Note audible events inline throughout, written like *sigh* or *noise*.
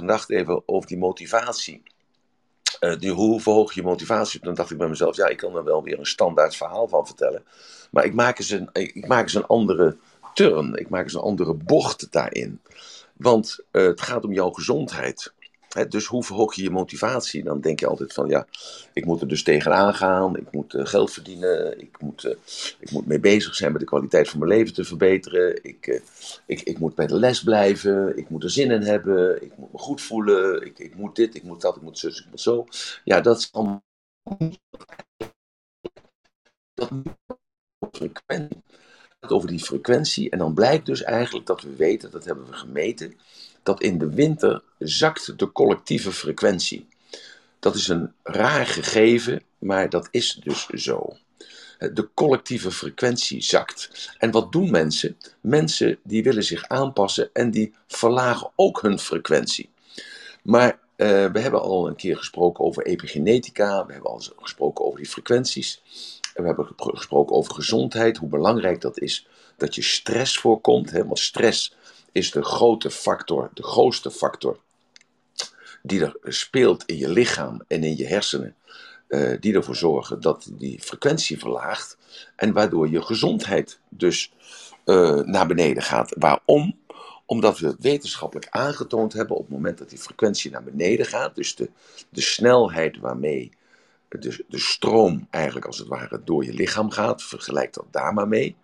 gedacht even over die motivatie. Uh, die, hoe verhoog je motivatie? Dan dacht ik bij mezelf, ja, ik kan er wel weer een standaard verhaal van vertellen. Maar ik maak eens een, ik maak eens een andere turn. Ik maak eens een andere bocht daarin. Want uh, het gaat om jouw gezondheid dus hoe verhoog je je motivatie? Dan denk je altijd van ja, ik moet er dus tegenaan gaan, ik moet uh, geld verdienen, ik moet, uh, ik moet mee bezig zijn met de kwaliteit van mijn leven te verbeteren, ik, uh, ik, ik moet bij de les blijven, ik moet er zin in hebben, ik moet me goed voelen, ik, ik moet dit, ik moet dat, ik moet zus, ik moet zo. Ja, dat is allemaal. Dat. Over die frequentie. En dan blijkt dus eigenlijk dat we weten, dat hebben we gemeten, dat in de winter zakt de collectieve frequentie. Dat is een raar gegeven, maar dat is dus zo. De collectieve frequentie zakt. En wat doen mensen? Mensen die willen zich aanpassen en die verlagen ook hun frequentie. Maar uh, we hebben al een keer gesproken over epigenetica, we hebben al gesproken over die frequenties. We hebben gesproken over gezondheid, hoe belangrijk dat is dat je stress voorkomt. Hè? Stress is de grote factor, de grootste factor die er speelt in je lichaam en in je hersenen. Uh, die ervoor zorgen dat die frequentie verlaagt en waardoor je gezondheid dus uh, naar beneden gaat. Waarom? Omdat we wetenschappelijk aangetoond hebben op het moment dat die frequentie naar beneden gaat, dus de, de snelheid waarmee de, de stroom eigenlijk als het ware door je lichaam gaat, vergelijk dat daar maar mee,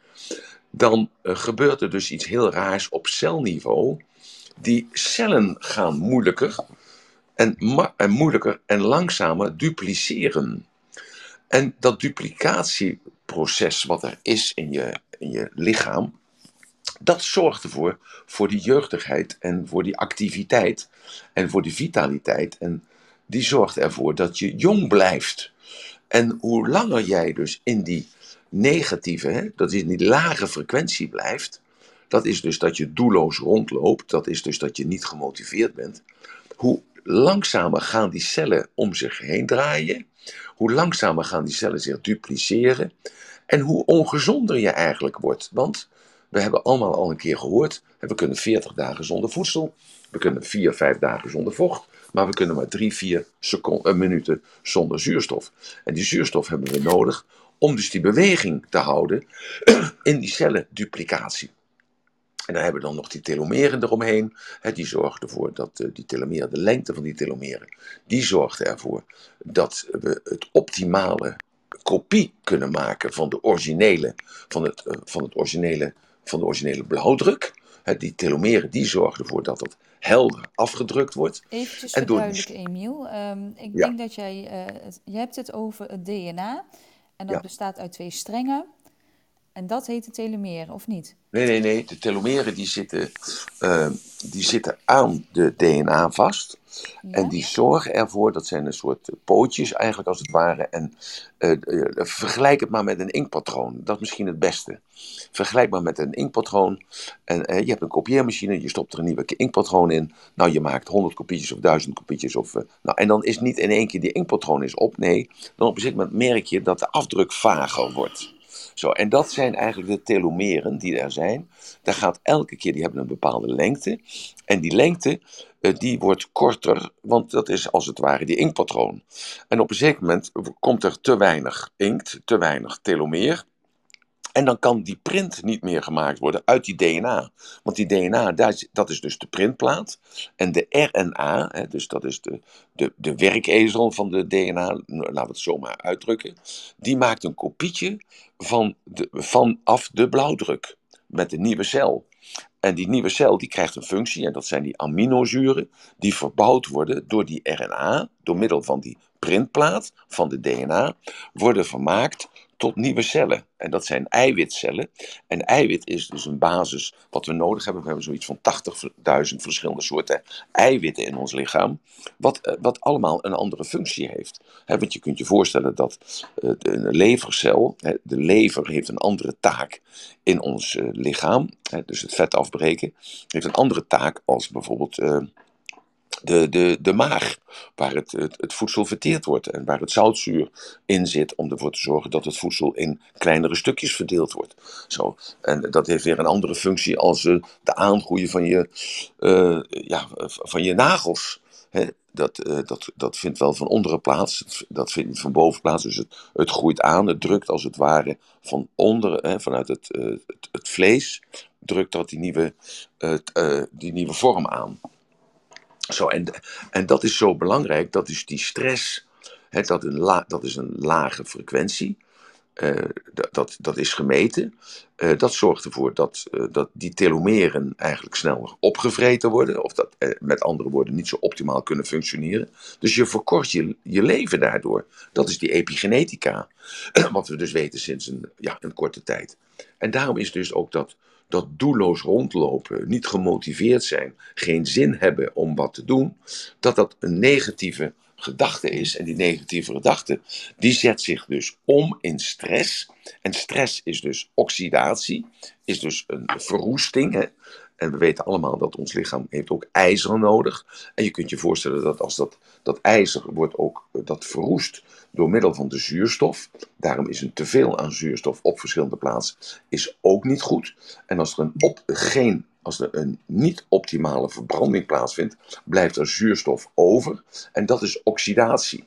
dan uh, gebeurt er dus iets heel raars op celniveau. Die cellen gaan moeilijker en, en moeilijker en langzamer dupliceren. En dat duplicatieproces wat er is in je, in je lichaam, dat zorgt ervoor voor die jeugdigheid en voor die activiteit en voor die vitaliteit. En die zorgt ervoor dat je jong blijft. En hoe langer jij dus in die negatieve, hè, dat is in die lage frequentie blijft, dat is dus dat je doelloos rondloopt, dat is dus dat je niet gemotiveerd bent. Hoe langzamer gaan die cellen om zich heen draaien, hoe langzamer gaan die cellen zich dupliceren en hoe ongezonder je eigenlijk wordt. Want we hebben allemaal al een keer gehoord, we kunnen 40 dagen zonder voedsel, we kunnen 4, 5 dagen zonder vocht, maar we kunnen maar 3, 4 seconden, minuten zonder zuurstof. En die zuurstof hebben we nodig om dus die beweging te houden *clears throat* in die cellenduplicatie. En dan hebben we dan nog die telomeren eromheen. Hè, die zorgen ervoor dat uh, die telomeren, de lengte van die telomeren, die zorgt ervoor dat we het optimale kopie kunnen maken van de originele, van het, uh, van het originele, van de originele blauwdruk. Hè, die telomeren die zorgen ervoor dat het helder afgedrukt wordt. Even verduidelijken, door... Emiel. Um, ik ja. denk dat jij, uh, het, je hebt het over het DNA. En dat ja. bestaat uit twee strengen. En dat heet de telomeren, of niet? Nee, nee, nee. De telomeren die zitten, uh, die zitten aan de DNA vast. Ja? En die zorgen ervoor, dat zijn een soort pootjes eigenlijk als het ware. En uh, uh, vergelijk het maar met een inkpatroon. Dat is misschien het beste. Vergelijk maar met een inkpatroon. En je hebt een kopieermachine, je stopt er een nieuwe inkpatroon in. Nou, je maakt 100 kopietjes of 1000 kopietjes. Of, nou, en dan is niet in één keer die inkpatroon is op. Nee, dan op een gegeven moment merk je dat de afdruk vager wordt. Zo, en dat zijn eigenlijk de telomeren die er zijn. Daar gaat elke keer, die hebben een bepaalde lengte. En die lengte, uh, die wordt korter, want dat is als het ware die inkpatroon. En op een zeker moment komt er te weinig inkt, te weinig telomeer. En dan kan die print niet meer gemaakt worden uit die DNA. Want die DNA, dat is dus de printplaat. En de RNA, dus dat is de, de, de werkezel van de DNA, laten we het zo maar uitdrukken. Die maakt een kopietje van de, vanaf de blauwdruk met de nieuwe cel. En die nieuwe cel die krijgt een functie, en dat zijn die aminozuren, die verbouwd worden door die RNA, door middel van die printplaat van de DNA, worden vermaakt tot nieuwe cellen. En dat zijn eiwitcellen. En eiwit is dus een basis wat we nodig hebben. We hebben zoiets van 80.000 verschillende soorten eiwitten in ons lichaam. Wat, eh, wat allemaal een andere functie heeft. want je kunt je voorstellen dat uh, een levercel, de lever heeft een andere taak in ons uh, lichaam. dus het vet afbreken heeft een andere taak als bijvoorbeeld de, de, de maag, waar het, het, voedsel verteerd wordt en waar het zoutzuur in zit, om ervoor te zorgen dat het voedsel in kleinere stukjes verdeeld wordt. Zo. En dat heeft weer een andere functie als uh, de aangroeien van je, uh, ja, van je nagels. Hè? Dat, uh, dat, dat vindt wel van onderen plaats, dat vindt niet van boven plaats. Dus het, het groeit aan, het drukt als het ware van onderen, hè, vanuit het, het, het, vlees, drukt dat die nieuwe, die nieuwe vorm aan. Zo, en, en dat is zo belangrijk, dat is die stress, hè, dat, een la, dat is een lage frequentie, uh, dat, dat is gemeten. Uh, dat zorgt ervoor dat, uh, dat die telomeren eigenlijk sneller opgevreten worden, of dat met andere woorden niet zo optimaal kunnen functioneren. Dus je verkort je, je leven daardoor. Dat is die epigenetica, *clears throat* wat we dus weten sinds een, ja, een korte tijd. En daarom is dus ook dat dat doelloos rondlopen, niet gemotiveerd zijn, geen zin hebben om wat te doen, dat dat een negatieve gedachte is. En die negatieve gedachte, die zet zich dus om in stress. En stress is dus oxidatie, is dus een verroesting. Hè? En we weten allemaal dat ons lichaam heeft ook ijzer nodig. En je kunt je voorstellen dat als dat, dat ijzer wordt ook dat verroest door middel van de zuurstof. Daarom is een teveel aan zuurstof op verschillende plaatsen is ook niet goed. En als er een, op, geen, als er een niet optimale verbranding plaatsvindt, blijft er zuurstof over. En dat is oxidatie.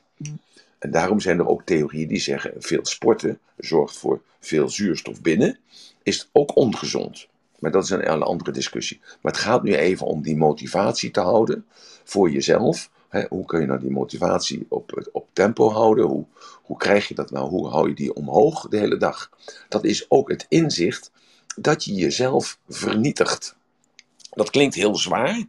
En daarom zijn er ook theorieën die zeggen: veel sporten zorgt voor veel zuurstof binnen. Is het ook ongezond? Maar dat is een, een andere discussie. Maar het gaat nu even om die motivatie te houden voor jezelf hoe kun je nou die motivatie op, op tempo houden? Hoe, hoe krijg je dat nou? Hoe hou je die omhoog de hele dag? Dat is ook het inzicht dat je jezelf vernietigt. Dat klinkt heel zwaar,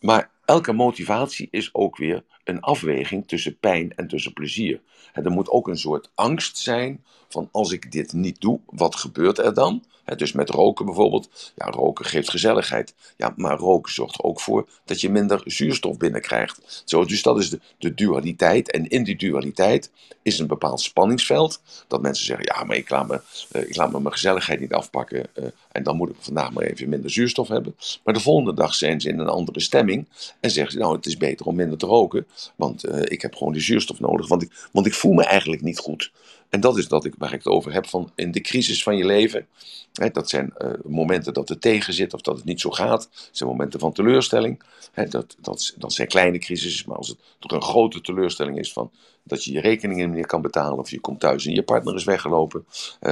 maar elke motivatie is ook weer een afweging tussen pijn en tussen plezier. er moet ook een soort angst zijn van als ik dit niet doe, wat gebeurt er dan? dus met roken bijvoorbeeld. Ja, roken geeft gezelligheid. Ja, maar roken zorgt ook voor dat je minder zuurstof binnenkrijgt. Zo, dus dat is de, de dualiteit. En in die dualiteit is een bepaald spanningsveld. Dat mensen zeggen, ja, maar ik laat me, uh, ik laat me mijn gezelligheid niet afpakken. Uh, en dan moet ik vandaag maar even minder zuurstof hebben. Maar de volgende dag zijn ze in een andere stemming. En zeggen ze, nou, het is beter om minder te roken. Want uh, ik heb gewoon die zuurstof nodig. Want ik, want ik voel me eigenlijk niet goed. En dat is dat ik, waar ik het over heb van in de crisis van je leven. Hè, dat zijn uh, momenten dat het tegen zit of dat het niet zo gaat. Dat zijn momenten van teleurstelling. Hè, dat, dat, dat zijn kleine crises, maar als het toch een grote teleurstelling is van dat je je rekeningen niet meer kan betalen of je komt thuis en je partner is weggelopen.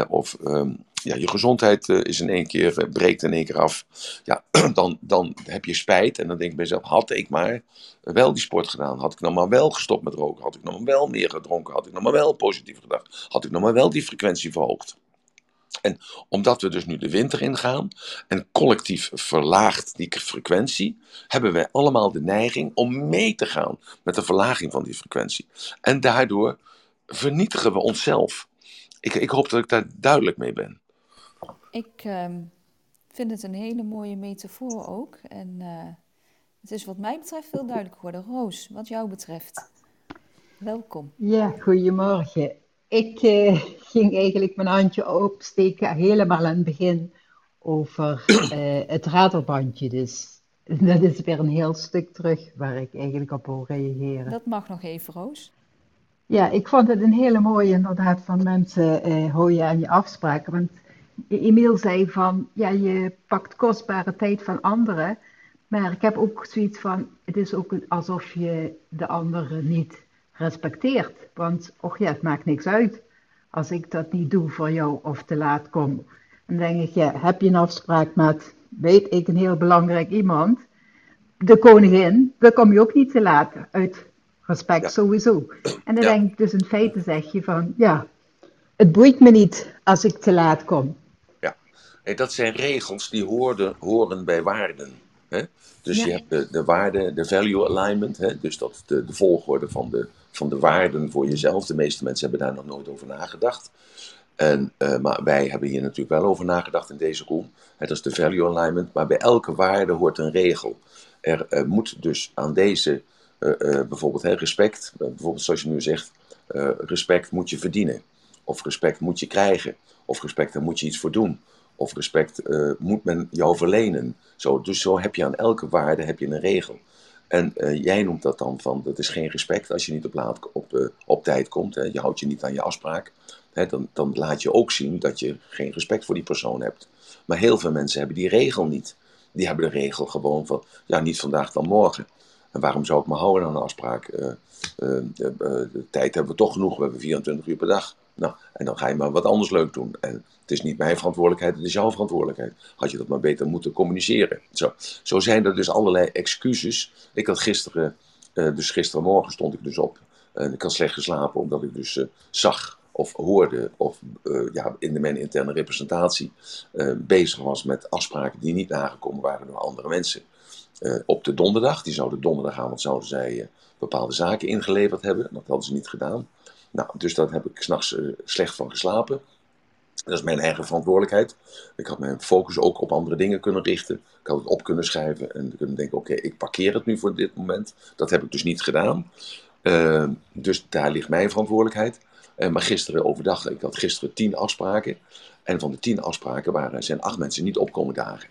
Of um, ja, je gezondheid uh, is in één keer, uh, breekt in één keer af. Ja, *clears throat* dan, dan heb je spijt en dan denk ik bij jezelf, had ik maar wel die sport gedaan. Had ik nog maar wel gestopt met roken. Had ik nog maar wel meer gedronken. Had ik nog maar wel positief gedacht. Had ik nog maar wel die frequentie verhoogd. En omdat we dus nu de winter ingaan en collectief verlaagt die frequentie, hebben wij allemaal de neiging om mee te gaan met de verlaging van die frequentie. En daardoor vernietigen we onszelf. Ik, ik hoop dat ik daar duidelijk mee ben. Ik uh, vind het een hele mooie metafoor ook. En uh, het is wat mij betreft veel duidelijk geworden. Roos, wat jou betreft. Welkom. Ja, goedemorgen. Ik uh, ging eigenlijk mijn handje opsteken helemaal aan het begin over uh, het ratelbandje. Dus dat is weer een heel stuk terug waar ik eigenlijk op wil reageren. Dat mag nog even, Roos. Ja, ik vond het een hele mooie inderdaad van mensen hou je aan je afspraken. Want Emiel zei van, ja, je pakt kostbare tijd van anderen. Maar ik heb ook zoiets van, het is ook alsof je de anderen niet respecteert. Want, och ja, het maakt niks uit als ik dat niet doe voor jou of te laat kom. Dan denk ik, ja, heb je een afspraak met, weet ik, een heel belangrijk iemand, de koningin, dan kom je ook niet te laat, uit respect sowieso. En dan denk ik dus in feite zeg je van, ja, het boeit me niet als ik te laat kom. Nee, dat zijn regels die hoorden, horen bij waarden. Hè? Dus je hebt de, de waarde, de value alignment, hè? dus dat de, de volgorde van de, van de waarden voor jezelf. De meeste mensen hebben daar nog nooit over nagedacht. En, uh, maar wij hebben hier natuurlijk wel over nagedacht in deze room. dat is de value alignment. Maar bij elke waarde hoort een regel. Er uh, moet dus aan deze, uh, bijvoorbeeld hè, respect, bijvoorbeeld zoals je nu zegt, respect moet je verdienen. Of respect moet je krijgen. Of respect, daar moet je iets voor doen. Of respect moet men jou verlenen. Zo, dus zo heb je aan elke waarde heb je een regel. En eh, jij noemt dat dan van, dat is geen respect als je niet op, laat, op, eh, op tijd komt. Hè. Je houdt je niet aan je afspraak. Hè, dan, dan laat je ook zien dat je geen respect voor die persoon hebt. Maar heel veel mensen hebben die regel niet. Die hebben de regel gewoon van, ja, niet vandaag dan morgen. En waarom zou ik me houden aan een afspraak? De tijd hebben we toch genoeg, we hebben 24 uur per dag. Nou, en dan ga je maar wat anders leuk doen. En het is niet mijn verantwoordelijkheid, het is jouw verantwoordelijkheid. Had je dat maar beter moeten communiceren. Zo, zo zijn er dus allerlei excuses. Ik had gisteren, uh, dus gisterenmorgen stond ik dus op. En ik had slecht geslapen omdat ik dus uh, zag of hoorde of uh, ja, in de mijn interne representatie bezig was met afspraken die niet nagekomen waren door andere mensen. op de donderdag, die zouden donderdagavond zouden zij bepaalde zaken ingeleverd hebben. Dat hadden ze niet gedaan. Nou, dus daar heb ik s'nachts uh, slecht van geslapen. Dat is mijn eigen verantwoordelijkheid. Ik had mijn focus ook op andere dingen kunnen richten. Ik had het op kunnen schrijven en kunnen denken: oké, ik parkeer het nu voor dit moment. Dat heb ik dus niet gedaan. Uh, dus daar ligt mijn verantwoordelijkheid. Uh, maar gisteren overdag, ik had gisteren tien afspraken. En van de tien afspraken waren, zijn acht mensen niet opkomen dagen.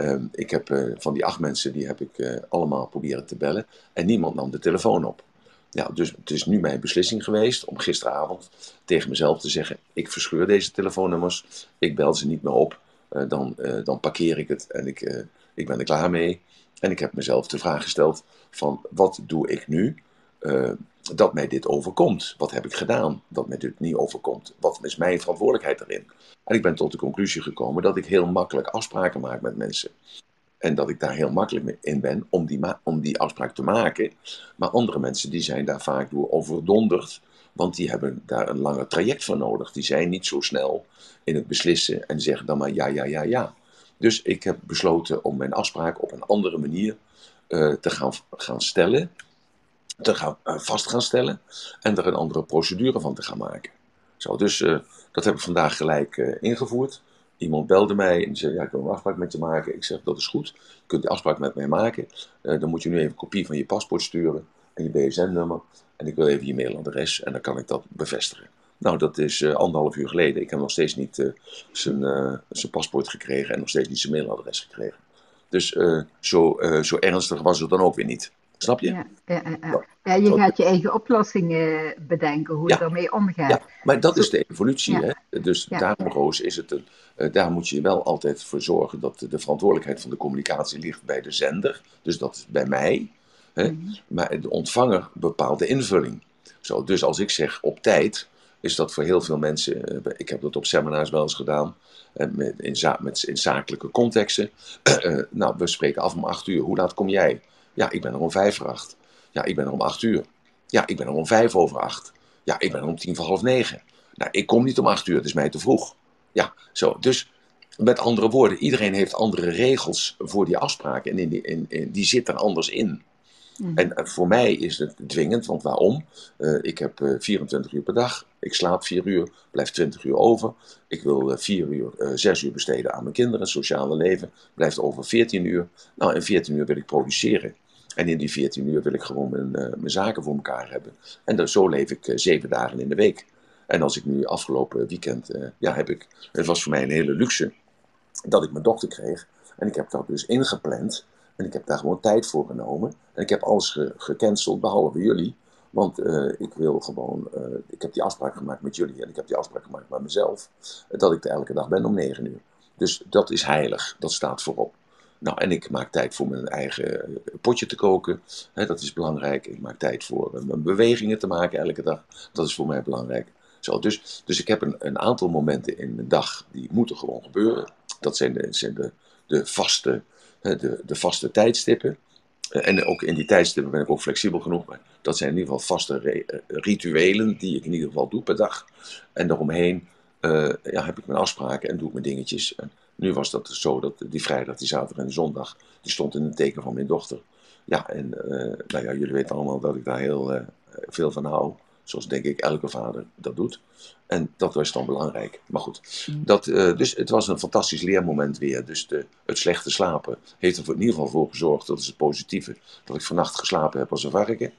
Uh, ik heb, uh, van die acht mensen die heb ik allemaal proberen te bellen. En niemand nam de telefoon op. Ja, dus het is nu mijn beslissing geweest om gisteravond tegen mezelf te zeggen: ik verscheur deze telefoonnummers, ik bel ze niet meer op, uh, dan, dan parkeer ik het en ik, ik ben er klaar mee. En ik heb mezelf de vraag gesteld: van wat doe ik nu dat mij dit overkomt? Wat heb ik gedaan dat mij dit niet overkomt? Wat is mijn verantwoordelijkheid daarin? En ik ben tot de conclusie gekomen dat ik heel makkelijk afspraken maak met mensen. En dat ik daar heel makkelijk in ben om die, om die afspraak te maken. Maar andere mensen die zijn daar vaak door overdonderd. Want die hebben daar een langer traject voor nodig. Die zijn niet zo snel in het beslissen en zeggen dan maar ja, ja, ja, ja. Dus ik heb besloten om mijn afspraak op een andere manier uh, te gaan, gaan stellen. Te gaan, uh, vast gaan stellen. En er een andere procedure van te gaan maken. Zo, dus uh, dat heb ik vandaag gelijk ingevoerd. Iemand belde mij en zei, ja, ik wil een afspraak met je maken. Ik zeg, dat is goed. Je kunt die afspraak met mij maken. Dan moet je nu even een kopie van je paspoort sturen en je BSN-nummer. En ik wil even je mailadres en dan kan ik dat bevestigen. Nou, dat is anderhalf uur geleden. Ik heb nog steeds niet zijn, zijn paspoort gekregen en nog steeds niet zijn mailadres gekregen. Dus zo, zo ernstig was het dan ook weer niet. Snap je? Ja, ja, ja. ja je gaat je eigen oplossingen bedenken, hoe je ermee omgaat. Ja, maar dat is de evolutie. Hè? Dus daarom, Roos, is het een, uh, daar moet je wel altijd voor zorgen dat de verantwoordelijkheid van de communicatie ligt bij de zender. Dus dat is bij mij. Hè? Mm. Maar de ontvanger bepaalt de invulling. Zo, dus als ik zeg op tijd, is dat voor heel veel mensen. Uh, ik heb dat op seminars wel eens gedaan. Met, in, za met, in zakelijke contexten. *clears throat* nou, we spreken af om acht uur. Hoe laat kom jij? Ja, ik ben er om vijf voor acht. Ja, ik ben er om acht uur. Ja, ik ben er om vijf over acht. Ja, ik ben er om tien voor half negen. Nou, ik kom niet om acht uur, het is mij te vroeg. Ja, zo. Dus met andere woorden, iedereen heeft andere regels voor die afspraken en in die, in, in, die zit er anders in. Mm. En uh, voor mij is het dwingend, want waarom? Uh, ik heb uh, 24 uur per dag, ik slaap 4 uur, blijft 20 uur over. Ik wil 4 uur, 6 uur besteden aan mijn kinderen, sociale leven, blijft over 14 uur. Nou, in 14 uur wil ik produceren. En in die 14 uur wil ik gewoon mijn, mijn zaken voor elkaar hebben. En zo leef ik 7 dagen in de week. En als ik nu afgelopen weekend, ja, heb ik, het was voor mij een hele luxe dat ik mijn dochter kreeg. En ik heb dat dus ingepland. En ik heb daar gewoon tijd voor genomen. En ik heb alles ge gecanceld, behalve jullie. Want uh, ik wil gewoon, uh, ik heb die afspraak gemaakt met jullie en ik heb die afspraak gemaakt met mezelf. Dat ik er elke dag ben om 9 uur. Dus dat is heilig, dat staat voorop. Nou, en ik maak tijd voor mijn eigen potje te koken. Dat is belangrijk. Ik maak tijd voor mijn bewegingen te maken elke dag. Dat is voor mij belangrijk. Zo, dus, dus ik heb een, een aantal momenten in de dag die moeten gewoon gebeuren. Dat zijn de, zijn de, de, vaste, de, de vaste tijdstippen. Eh, en ook in die tijdstippen ben ik ook flexibel genoeg. Maar dat zijn in ieder geval vaste eh, rituelen die ik in ieder geval doe per dag. En daaromheen uh, ja, heb ik mijn afspraken en doe ik mijn dingetjes. En nu was dat zo dat die vrijdag, die zaterdag en de zondag, die stond in het teken van mijn dochter. Ja, en uh, nou ja, jullie weten allemaal dat ik daar heel veel van hou. Zoals denk ik elke vader dat doet. En dat was dan belangrijk. Maar goed, mm. dat, uh, dus het was een fantastisch leermoment weer. Dus de, het slechte slapen heeft er in ieder geval voor gezorgd, dat is het positieve, dat ik vannacht geslapen heb als een varken.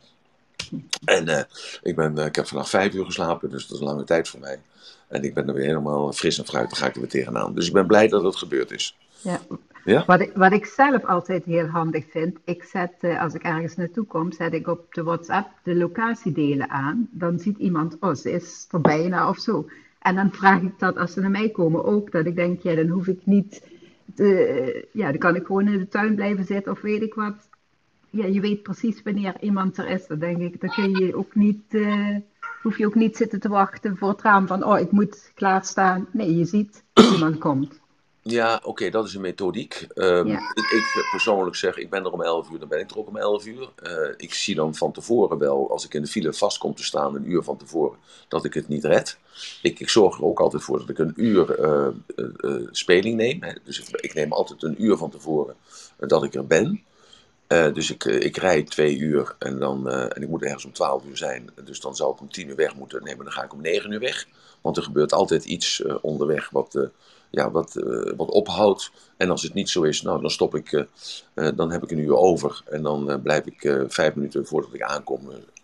En uh, ik, ben, uh, ik heb vannacht vijf uur geslapen, dus dat is een lange tijd voor mij. En ik ben er weer helemaal fris en fruit, dan ga ik er weer tegenaan. Dus ik ben blij dat het gebeurd is. Ja, Ja? Wat ik, wat ik zelf altijd heel handig vind, ik zet, eh, als ik ergens naartoe kom, zet ik op de WhatsApp de locatiedelen aan. Dan ziet iemand, oh, ze is er bijna of zo. En dan vraag ik dat als ze naar mij komen ook, dat ik denk, ja, dan hoef ik niet, ja, dan kan ik gewoon in de tuin blijven zitten of weet ik wat. Ja, je weet precies wanneer iemand er is. Dan denk ik, dan kun je ook niet, eh, hoef je ook niet zitten te wachten voor het raam van, oh, ik moet klaarstaan. Nee, je ziet, iemand komt. Ja, oké, dat is een methodiek. Ehm, Ja. ik, ik persoonlijk zeg, ik ben er om 11 uur, dan ben ik er ook om 11 uur. Eh, ik zie dan van tevoren wel, als ik in de file vast kom te staan, een uur van tevoren, dat ik het niet red. Ik, ik zorg er ook altijd voor dat ik een uur eh, eh, eh, speling neem. Hè. Dus ik, ik neem altijd een uur van tevoren eh, dat ik er ben. Eh, dus ik, eh, ik rijd twee uur en, dan, eh, en ik moet ergens om 12 uur zijn. Dus dan zou ik om 10 uur weg moeten. Nee, maar dan ga ik om 9 uur weg. Want er gebeurt altijd iets eh, onderweg wat, eh, ja, wat, eh, wat ophoudt. En als het niet zo is, nou, dan stop ik. eh, eh, dan heb ik een uur over. En dan blijf ik vijf minuten voordat ik aankom.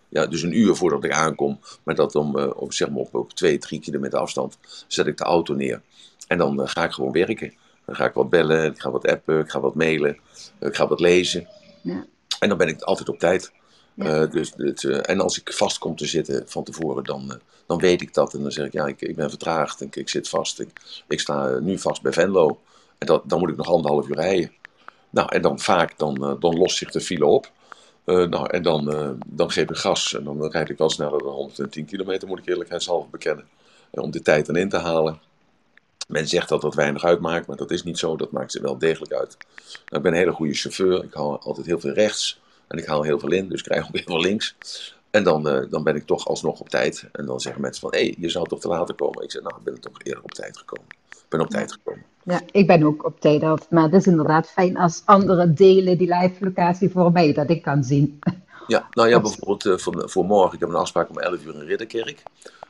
ja, dus een uur voordat ik aankom. Maar dat om, op, zeg maar op, op twee, drie kilometer afstand zet ik de auto neer. En dan ga ik gewoon werken. Dan ga ik wat bellen, ik ga wat appen, ik ga wat mailen, ik ga wat lezen. Ja. En dan ben ik altijd op tijd. Eh, dus, eh, en als ik vast kom te zitten van tevoren, dan, eh, dan weet ik dat. En dan zeg ik, ja, ik, ik ben vertraagd. Ik, ik zit vast. Ik, ik sta nu vast bij Venlo. En dat, dan moet ik nog anderhalf uur rijden. Nou, en dan vaak, dan, dan lost zich de file op. Nou, en dan, dan geef ik gas. En dan rijd ik wel sneller dan 110 kilometer, moet ik eerlijkheidshalve bekennen. Om de tijd dan in te halen. Men zegt dat dat weinig uitmaakt, maar dat is niet zo. Dat maakt ze wel degelijk uit. Nou, ik ben een hele goede chauffeur. Ik haal altijd heel veel rechts. En ik haal heel veel in, dus ik krijg ook heel veel links. En dan, eh, dan ben ik toch alsnog op tijd. En dan zeggen mensen van, hé, hey, je zou toch te laat komen? Ik zeg, nou, ik ben toch eerder op tijd gekomen. Ik ben op tijd gekomen. Ja, ik ben ook op tijd af. Maar het is inderdaad fijn als anderen delen die live locatie voor mij, dat ik kan zien. *laughs* Ja, nou ja, bijvoorbeeld eh, voor, voor morgen. Ik heb een afspraak om 11 uur in Ridderkerk.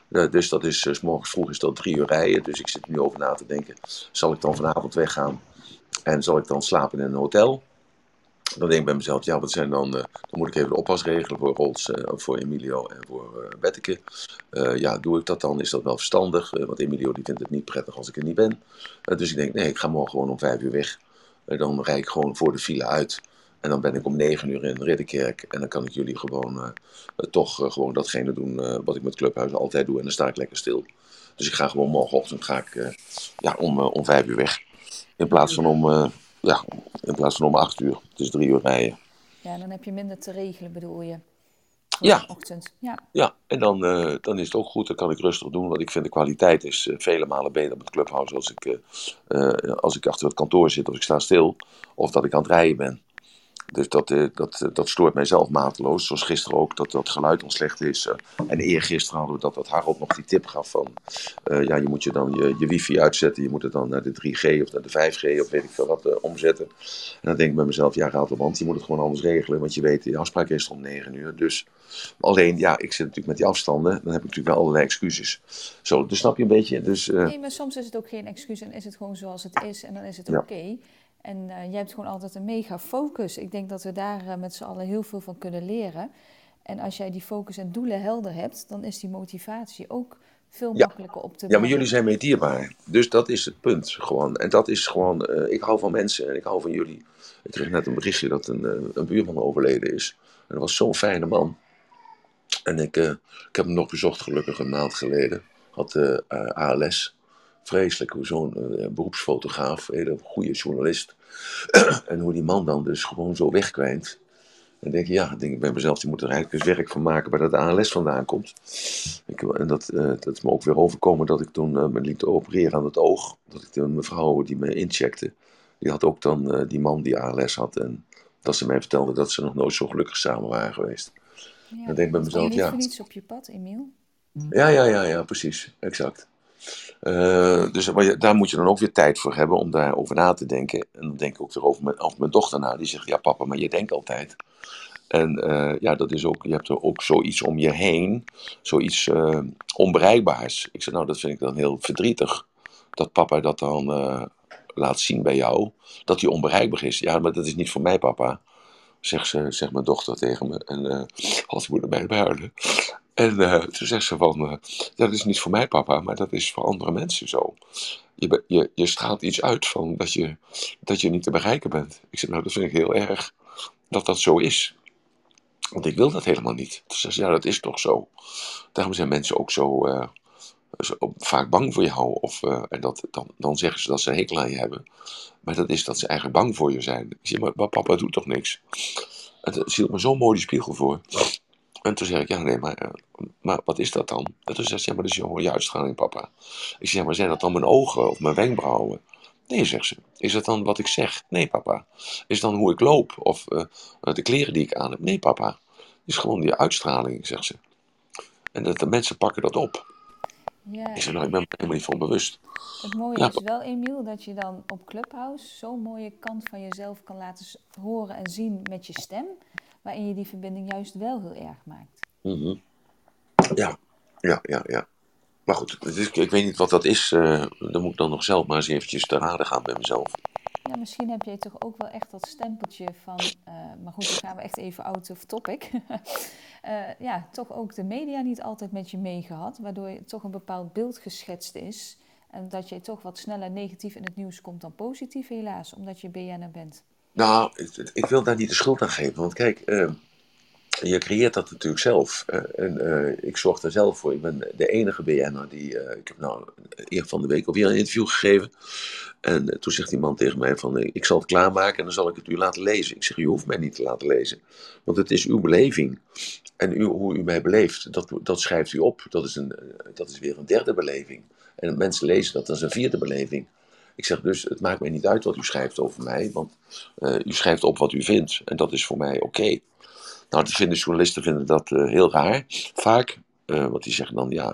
Eh, dus dat is, 's morgens vroeg is dat drie uur rijden. Dus ik zit er nu over na te denken. Zal ik dan vanavond weggaan? En zal ik dan slapen in een hotel? Dan denk ik bij mezelf, ja, wat zijn dan... eh, dan moet ik even de oppas regelen voor Rols, eh, voor Emilio en voor eh Betteke. Ja, doe ik dat dan? Is dat wel verstandig? Want Emilio die vindt het niet prettig als ik er niet ben. Dus ik denk, nee, ik ga morgen gewoon om vijf uur weg. Dan rijd ik gewoon voor de file uit. En dan ben ik om negen uur in Ridderkerk. En dan kan ik jullie gewoon toch gewoon datgene doen wat ik met Clubhuis altijd doe. En dan sta ik lekker stil. Dus ik ga gewoon morgenochtend ga ik, ja, om, om vijf uur weg. In plaats van om, ja, in plaats van om acht uur. Het is drie uur rijden. Ja, dan heb je minder te regelen, bedoel je? Ja. Ochtend. Ja. Ja, en dan, eh, dan is het ook goed. Dan kan ik rustig doen. Want ik vind de kwaliteit is eh, vele malen beter met Clubhouse als ik, eh, als ik achter het kantoor zit of ik sta stil. Of dat ik aan het rijden ben. Dus dat, eh, dat, eh, dat stoort mij zelf mateloos. Zoals gisteren ook, dat dat geluid dan slecht is. eh. en eergisteren hadden we dat, dat Harold nog die tip gaf van... ja, je moet je dan je, je wifi uitzetten. Je moet het dan naar de 3G of naar de 5G of weet ik veel wat omzetten. En dan denk ik bij mezelf, ja Ratelband, je moet het gewoon anders regelen. Want je weet, je afspraak is om 9 uur. Dus alleen, ja, ik zit natuurlijk met die afstanden. Dan heb ik natuurlijk wel allerlei excuses. Zo, dus snap je een beetje? Dus, Nee, maar soms is het ook geen excuus en is het gewoon zoals het is en dan is het Ja. En eh, jij hebt gewoon altijd een mega focus. Ik denk dat we daar eh, met z'n allen heel veel van kunnen leren. En als jij die focus en doelen helder hebt, dan is die motivatie ook veel Ja. makkelijker op te Ja, maar jullie zijn mij dierbaar. Dus dat is het punt gewoon. En dat is gewoon, eh, ik hou van mensen en ik hou van jullie. Ik kreeg net een berichtje dat een, een buurman overleden is. En dat was zo'n fijne man. En ik, ik heb hem nog bezocht gelukkig een maand geleden. Had ALS. Vreselijk, hoe zo'n eh, beroepsfotograaf, hele goede journalist. *clears throat* en hoe die man dan dus gewoon zo wegkwijnt. En denk ik, ja, denk ik bij mezelf, die moet er eigenlijk eens werk van maken waar dat ALS vandaan komt. Ik, en dat, eh, dat is me ook weer overkomen dat ik toen eh, me liet opereren aan het oog. Dat ik de mevrouw die me incheckte, die had ook dan die man die ALS had. En dat ze mij vertelde dat ze nog nooit zo gelukkig samen waren geweest. Ja. Dan denk ik bij mezelf, niet ja. voor niets op je pad, Emiel. Ja, ja, ja, ja, precies. Exact. Eh, dus daar moet je dan ook weer tijd voor hebben om daarover na te denken. En dan denk ik ook weer over mijn, dochter na. Die zegt, ja papa, maar je denkt altijd. En eh, ja, dat is ook, je hebt er ook zoiets om je heen. Zoiets eh, onbereikbaars. Ik zeg, nou, dat vind ik dan heel verdrietig. Dat papa dat dan laat zien bij jou. Dat hij onbereikbaar is. Ja, maar dat is niet voor mij, papa. Zegt, ze, zegt mijn dochter tegen me. En als ze moet erbij huilen. En eh, toen zegt ze van, eh, dat is niet voor mij papa, maar dat is voor andere mensen zo. je, je, je straalt iets uit van dat je, dat je niet te bereiken bent. Ik zeg, nou, dat vind ik heel erg dat dat zo is. Want ik wil dat helemaal niet. Toen zei ze, ja, dat is toch zo. Daarom zijn mensen ook zo, uh, zo vaak bang voor jou. Of, uh, en dat, dan, dan zeggen ze dat ze een hekel aan je hebben. Maar dat is dat ze eigenlijk bang voor je zijn. Ik zeg, maar, papa doet toch niks? En toen hield me zo mooi die spiegel voor. En toen zei ik, ja nee, maar, maar wat is dat dan? En toen zei ze, ja maar dat is je, je uitstraling papa. Ik zei, ja maar zijn dat dan mijn ogen of mijn wenkbrauwen? Nee, zegt ze. Is dat dan wat ik zeg? Nee, papa. Is dan hoe ik loop? Of uh, de kleren die ik aan heb? Nee, papa. Het is gewoon die uitstraling, zegt ze. En dat de mensen pakken dat op. Ja. Ik zeg, nou, ik ben me helemaal niet van bewust. Het mooie ja. is wel, Emiel, dat je dan op Clubhouse zo'n mooie kant van jezelf kan laten horen en zien met je stem. Waarin je die verbinding juist wel heel erg maakt. Mm -hmm. Ja, ja, ja, ja. Maar goed, is, ik weet niet wat dat is. Uh, dan moet ik dan nog zelf maar eens eventjes te raden gaan bij mezelf. Ja, misschien heb je toch ook wel echt dat stempeltje van... Uh, maar goed, dan gaan we echt even out of topic. uh, *laughs* ja, toch ook de media niet altijd met je meegehad. Waardoor je toch een bepaald beeld geschetst is. En dat je toch wat sneller negatief in het nieuws komt dan positief helaas. Omdat je BN'er bent. Nou, ik, wil daar niet de schuld aan geven. Want kijk, uh, je creëert dat natuurlijk zelf. Uh, en uh, ik zorg er zelf voor. Ik ben de enige BN'er die. ik heb nou eerder van de week alweer een interview gegeven. En toen zegt die man tegen mij: van, Ik zal het klaarmaken en dan zal ik het u laten lezen. Ik zeg: U hoeft mij niet te laten lezen. Want het is uw beleving. En hoe u mij beleeft, dat, dat schrijft u op. Dat is, een, dat is weer een derde beleving. En mensen lezen dat, is een vierde beleving. Ik zeg dus, het maakt mij niet uit wat u schrijft over mij, want uh, u schrijft op wat u vindt. En dat is voor mij oké. Nou, de journalisten vinden dat uh, heel raar, vaak. Uh, want die zeggen dan, ja,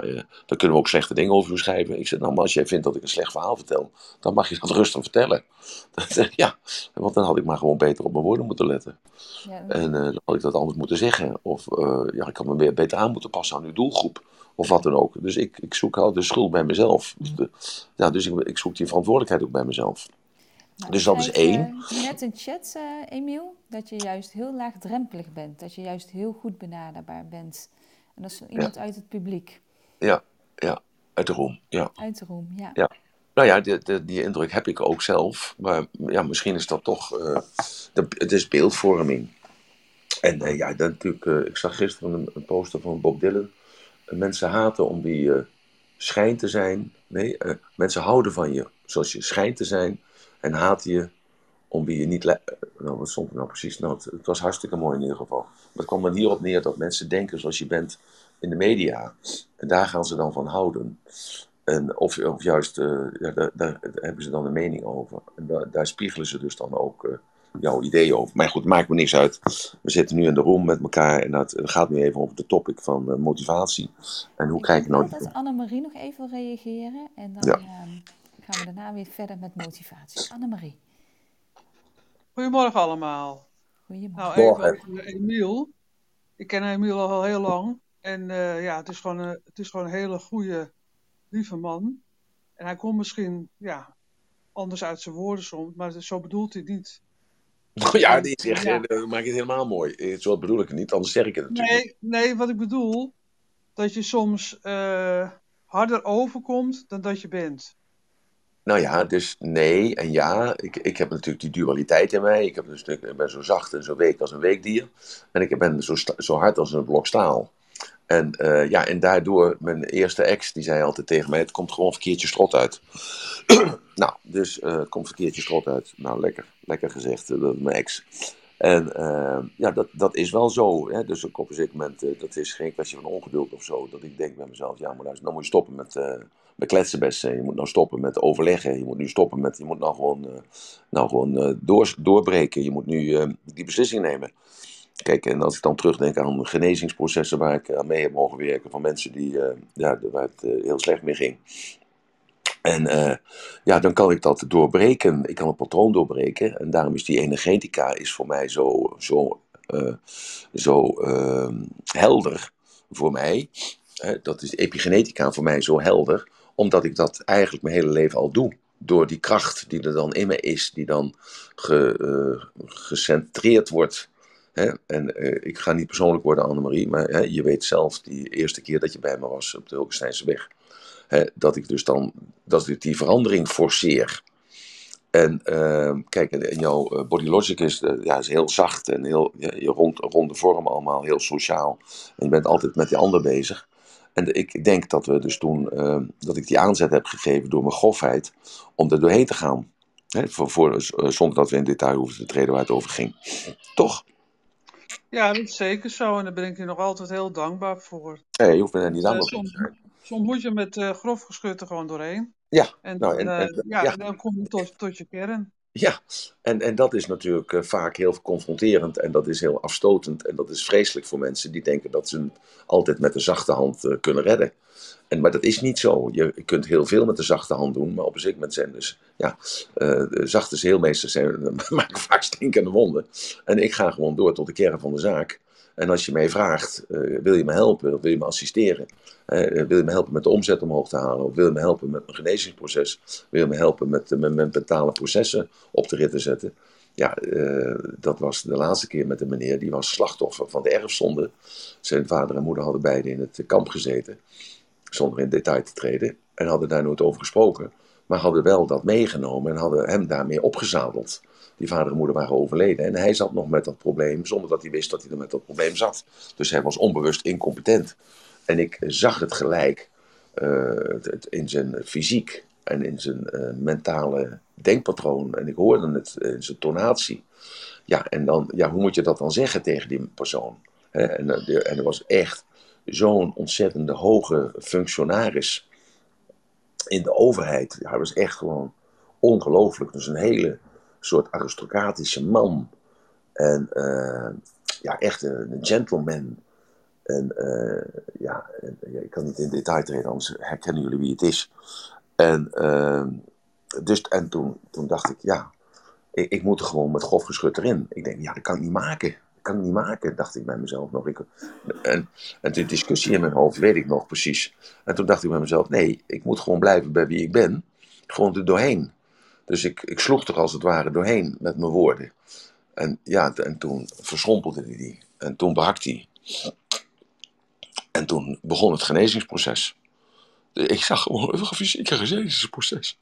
dan kunnen we ook slechte dingen over u schrijven. Ik zeg, nou, maar als jij vindt dat ik een slecht verhaal vertel, dan mag je dat rustig vertellen. *laughs* ja, want dan had ik maar gewoon beter op mijn woorden moeten letten. Ja, en dan had ik dat anders moeten zeggen. Of ja, ik had me weer beter aan moeten passen aan uw doelgroep. Of wat dan ook. Dus ik, ik zoek altijd de schuld bij mezelf. Mm. Ja, dus ik, ik zoek die verantwoordelijkheid ook bij mezelf. Nou, dus dat is één. Uh, net in chat, uh, Emiel, dat je juist heel laagdrempelig bent. Dat je juist heel goed benaderbaar bent. En dat is iemand ja. uit het publiek. Ja, ja, uit de room. Ja. Uit de room, ja. ja. Nou ja, die, indruk heb ik ook zelf. Maar ja, misschien is dat toch. Uh, de, het is beeldvorming. En ja, dan natuurlijk. ik zag gisteren een, een poster van Bob Dylan mensen haten om wie je schijnt te zijn. Nee, mensen houden van je zoals je schijnt te zijn. En haten je om wie je niet. Uh, nou, wat stond er nou precies? Nou, het, het, was hartstikke mooi in ieder geval. Maar het kwam dan hierop neer dat mensen denken zoals je bent in de media. En daar gaan ze dan van houden. En of, of juist, uh, ja, daar, daar, hebben ze dan een mening over. En daar, daar spiegelen ze dus dan ook jouw ideeën over. Maar goed, maakt me niks uit. We zitten nu in de room met elkaar en dat gaat nu even over de topic van uh, motivatie. En hoe ik krijg je nou... dat Annemarie nog even reageren en dan ja. uh, gaan we daarna weer verder met motivatie. Annemarie. Goedemorgen allemaal. Goedemorgen. Nou, even over Emiel. Ik ken Emiel al heel lang. En uh, ja, het is, gewoon, uh, het is gewoon een hele goede, lieve man. En hij komt misschien ja, anders uit zijn woorden soms, maar zo bedoelt hij het niet. *laughs* ja, die zeg, ja. Uh, maak je het helemaal mooi. Zo bedoel ik het niet, anders zeg ik het natuurlijk. Nee, nee wat ik bedoel, dat je soms uh, harder overkomt dan dat je bent. Nou ja, dus nee en ja. Ik, ik heb natuurlijk die dualiteit in mij. Ik, heb dus, ik ben zo zacht en zo week als een weekdier. En ik ben zo, zo hard als een blok staal. En, uh, ja, en daardoor, mijn eerste ex, die zei altijd tegen mij: het komt gewoon verkeerdje strot uit. *clears throat* nou, dus uh, het komt verkeerdje strot uit. Nou, lekker, lekker gezegd, uh, mijn ex. En ja, dat, dat is wel zo. Hè? Dus op een zeker moment, dat is geen kwestie van ongeduld of zo. Dat ik denk bij mezelf: ja, maar nou moet je stoppen met, met kletsen best. Je moet nou stoppen met overleggen. Je moet nu stoppen met, je moet nou gewoon, nou gewoon door, doorbreken. Je moet nu die beslissing nemen. Kijk, en als ik dan terugdenk aan genezingsprocessen waar ik aan mee heb mogen werken van mensen die, ja, waar het heel slecht mee ging. En ja, dan kan ik dat doorbreken. Ik kan het patroon doorbreken. En daarom is die energetica is voor mij zo, zo, zo ehm, helder voor mij. dat is epigenetica voor mij zo helder. Omdat ik dat eigenlijk mijn hele leven al doe door die kracht die er dan in me is, die dan ge, gecentreerd wordt Hè? En uh, ik ga niet persoonlijk worden, Annemarie, maar hè, je weet zelf, die eerste keer dat je bij me was op de Hulkensteinse weg. Dat ik dus dan dat ik die verandering forceer. En uh, kijk, en jouw eh, body logic is, ja, is heel zacht en heel je rond, ronde vorm allemaal, heel sociaal. En je bent altijd met die ander bezig. En ik denk dat we dus toen, uh, dat ik die aanzet heb gegeven door mijn grofheid, om er doorheen te gaan. Hè, voor, voor, zonder dat we in detail hoeven te treden waar het over ging. Toch? Ja, dat is zeker zo. En daar ben ik je nog altijd heel dankbaar voor. Nee, je hoeft me daar niet dankbaar voor te zijn. Soms moet je met uh, grof geschut er gewoon doorheen. Ja, en, nou, en, en, en, ja, dan kom je tot, tot je kern. Ja, en, en dat is natuurlijk uh, vaak heel confronterend en dat is heel afstotend en dat is vreselijk voor mensen die denken dat ze het altijd met de zachte hand uh, kunnen redden. En, maar dat is niet zo. Je, kunt heel veel met de zachte hand doen, maar op een zeker moment zijn dus, ja, uh, de zachte heelmeesters zijn, *laughs* maken vaak stinkende wonden. En ik ga gewoon door tot de kern van de zaak. En als je mij vraagt, wil je me helpen, wil je me assisteren, uh, wil je me helpen met de omzet omhoog te halen, of wil je me helpen met mijn genezingsproces, wil je me helpen met, met, met mentale processen op de rit te zetten. Ja, dat was de laatste keer met een meneer, die was slachtoffer van de erfzonde. Zijn vader en moeder hadden beide in het kamp gezeten, zonder in detail te treden, en hadden daar nooit over gesproken. Maar hadden wel dat meegenomen en hadden hem daarmee opgezadeld. Die vader en moeder waren overleden. En hij zat nog met dat probleem, zonder dat hij wist dat hij er met dat probleem zat. Dus hij was onbewust incompetent. En ik zag het gelijk het, in zijn fysiek en in zijn uh, mentale denkpatroon. En ik hoorde het in zijn tonatie. Ja, en dan, ja, hoe moet je dat dan zeggen tegen die persoon? En, uh, en er was echt zo'n ontzettende hoge functionaris in de overheid. Hij was echt gewoon ongelooflijk. Dus een hele soort aristocratische man. En ja, echt een gentleman. En ja, en, ja, ik kan niet in detail treden, anders herkennen jullie wie het is. En, uh, dus, en toen, toen dacht ik, ja, ik, ik moet er gewoon met grof geschut erin. Ik denk, ja, dat kan ik niet maken. Dat kan ik niet maken, dacht ik bij mezelf nog. Ik, en, en de discussie in mijn hoofd weet ik nog precies. En toen dacht ik bij mezelf, nee, ik moet gewoon blijven bij wie ik ben. Gewoon er doorheen. Dus ik, ik sloeg er als het ware doorheen met mijn woorden. En ja, en toen verschrompelde hij die. En toen behakte hij. En toen begon het genezingsproces. Ik zag gewoon een fysieke genezingsproces.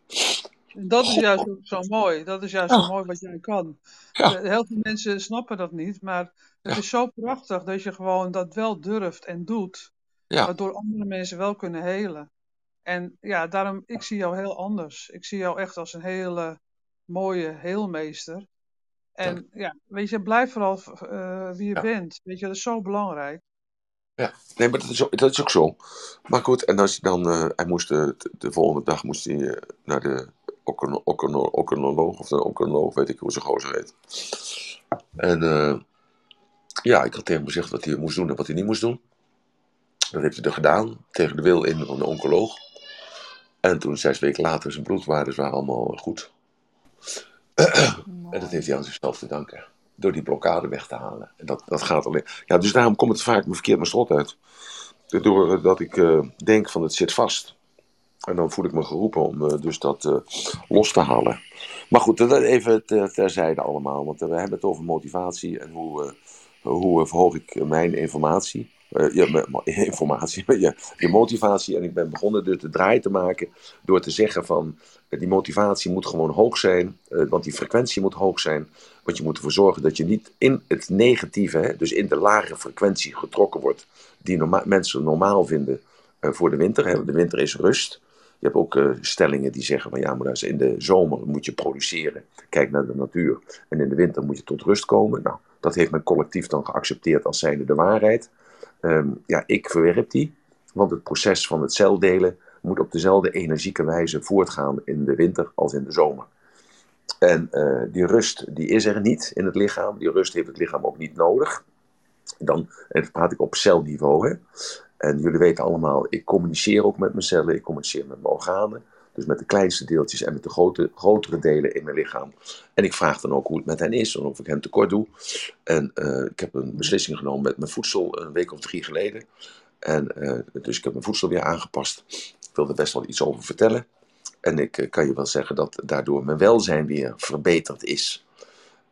En dat is juist zo mooi. Dat is juist ja. zo mooi wat jij kan. Ja. Heel veel mensen snappen dat niet. Maar het Ja. is zo prachtig dat je gewoon dat wel durft en doet. Ja. Waardoor andere mensen wel kunnen helen. En ja, daarom, ik zie jou heel anders. Ik zie jou echt als een hele mooie heelmeester. En ja, weet je, blijf vooral eh, wie je bent. Weet je, dat is zo belangrijk. Ja, nee, maar dat is, ook, dat is ook zo. Maar goed, en als je dan, eh, hij moest de, de volgende dag moest hij eh, naar de ocono- ocono- oconoloog, of de oconoloog, weet ik hoe ze gozer heet. En eh, ja, ik had tegen hem gezegd wat hij moest doen en wat hij niet moest doen. Dat heeft hij er gedaan, tegen de wil in van de oncoloog. En toen, zes weken later, zijn bloedwaardes waren allemaal goed. *clears throat* En dat heeft hij aan zichzelf te danken. Door die blokkade weg te halen. En dat, dat gaat alleen. Ja, dus daarom komt het vaak me verkeerd mijn strot uit. Doordat ik eh, denk van het zit vast. En dan voel ik me geroepen om eh, dus dat eh, los te halen. Maar goed, dat even ter, terzijde allemaal. Want we hebben het over motivatie en hoe, hoe verhoog ik mijn informatie. Mijn- mijn *laughs* informatie, je, je motivatie. En ik ben begonnen dus de draai te maken door te zeggen van eh, die motivatie moet gewoon hoog zijn, eh, want die frequentie moet hoog zijn. Want je moet ervoor zorgen dat je niet in het negatieve, hè, dus in de lage frequentie getrokken wordt, die mensen normaal vinden voor de winter. De winter is rust. Je hebt ook stellingen die zeggen van ja, maar in de zomer moet je produceren. Kijk naar de natuur. En in de winter moet je tot rust komen. Nou, dat heeft men collectief dan geaccepteerd als zijnde de waarheid. Ehm, ja, ik verwerp die. Want het proces van het celdelen moet op dezelfde energieke wijze voortgaan in de winter als in de zomer. En eh, die rust die is er niet in het lichaam. Die rust heeft het lichaam ook niet nodig. Dan, en praat ik op celniveau. En jullie weten allemaal, ik communiceer ook met mijn cellen. Ik communiceer met mijn organen. Dus met de kleinste deeltjes en met de grote, grotere delen in mijn lichaam. En ik vraag dan ook hoe het met hen is en of ik hen tekort doe. En eh, ik heb een beslissing genomen met mijn voedsel een week of drie geleden. En eh, dus ik heb mijn voedsel weer aangepast. Ik wil er best wel iets over vertellen. En ik eh, kan je wel zeggen dat daardoor mijn welzijn weer verbeterd is.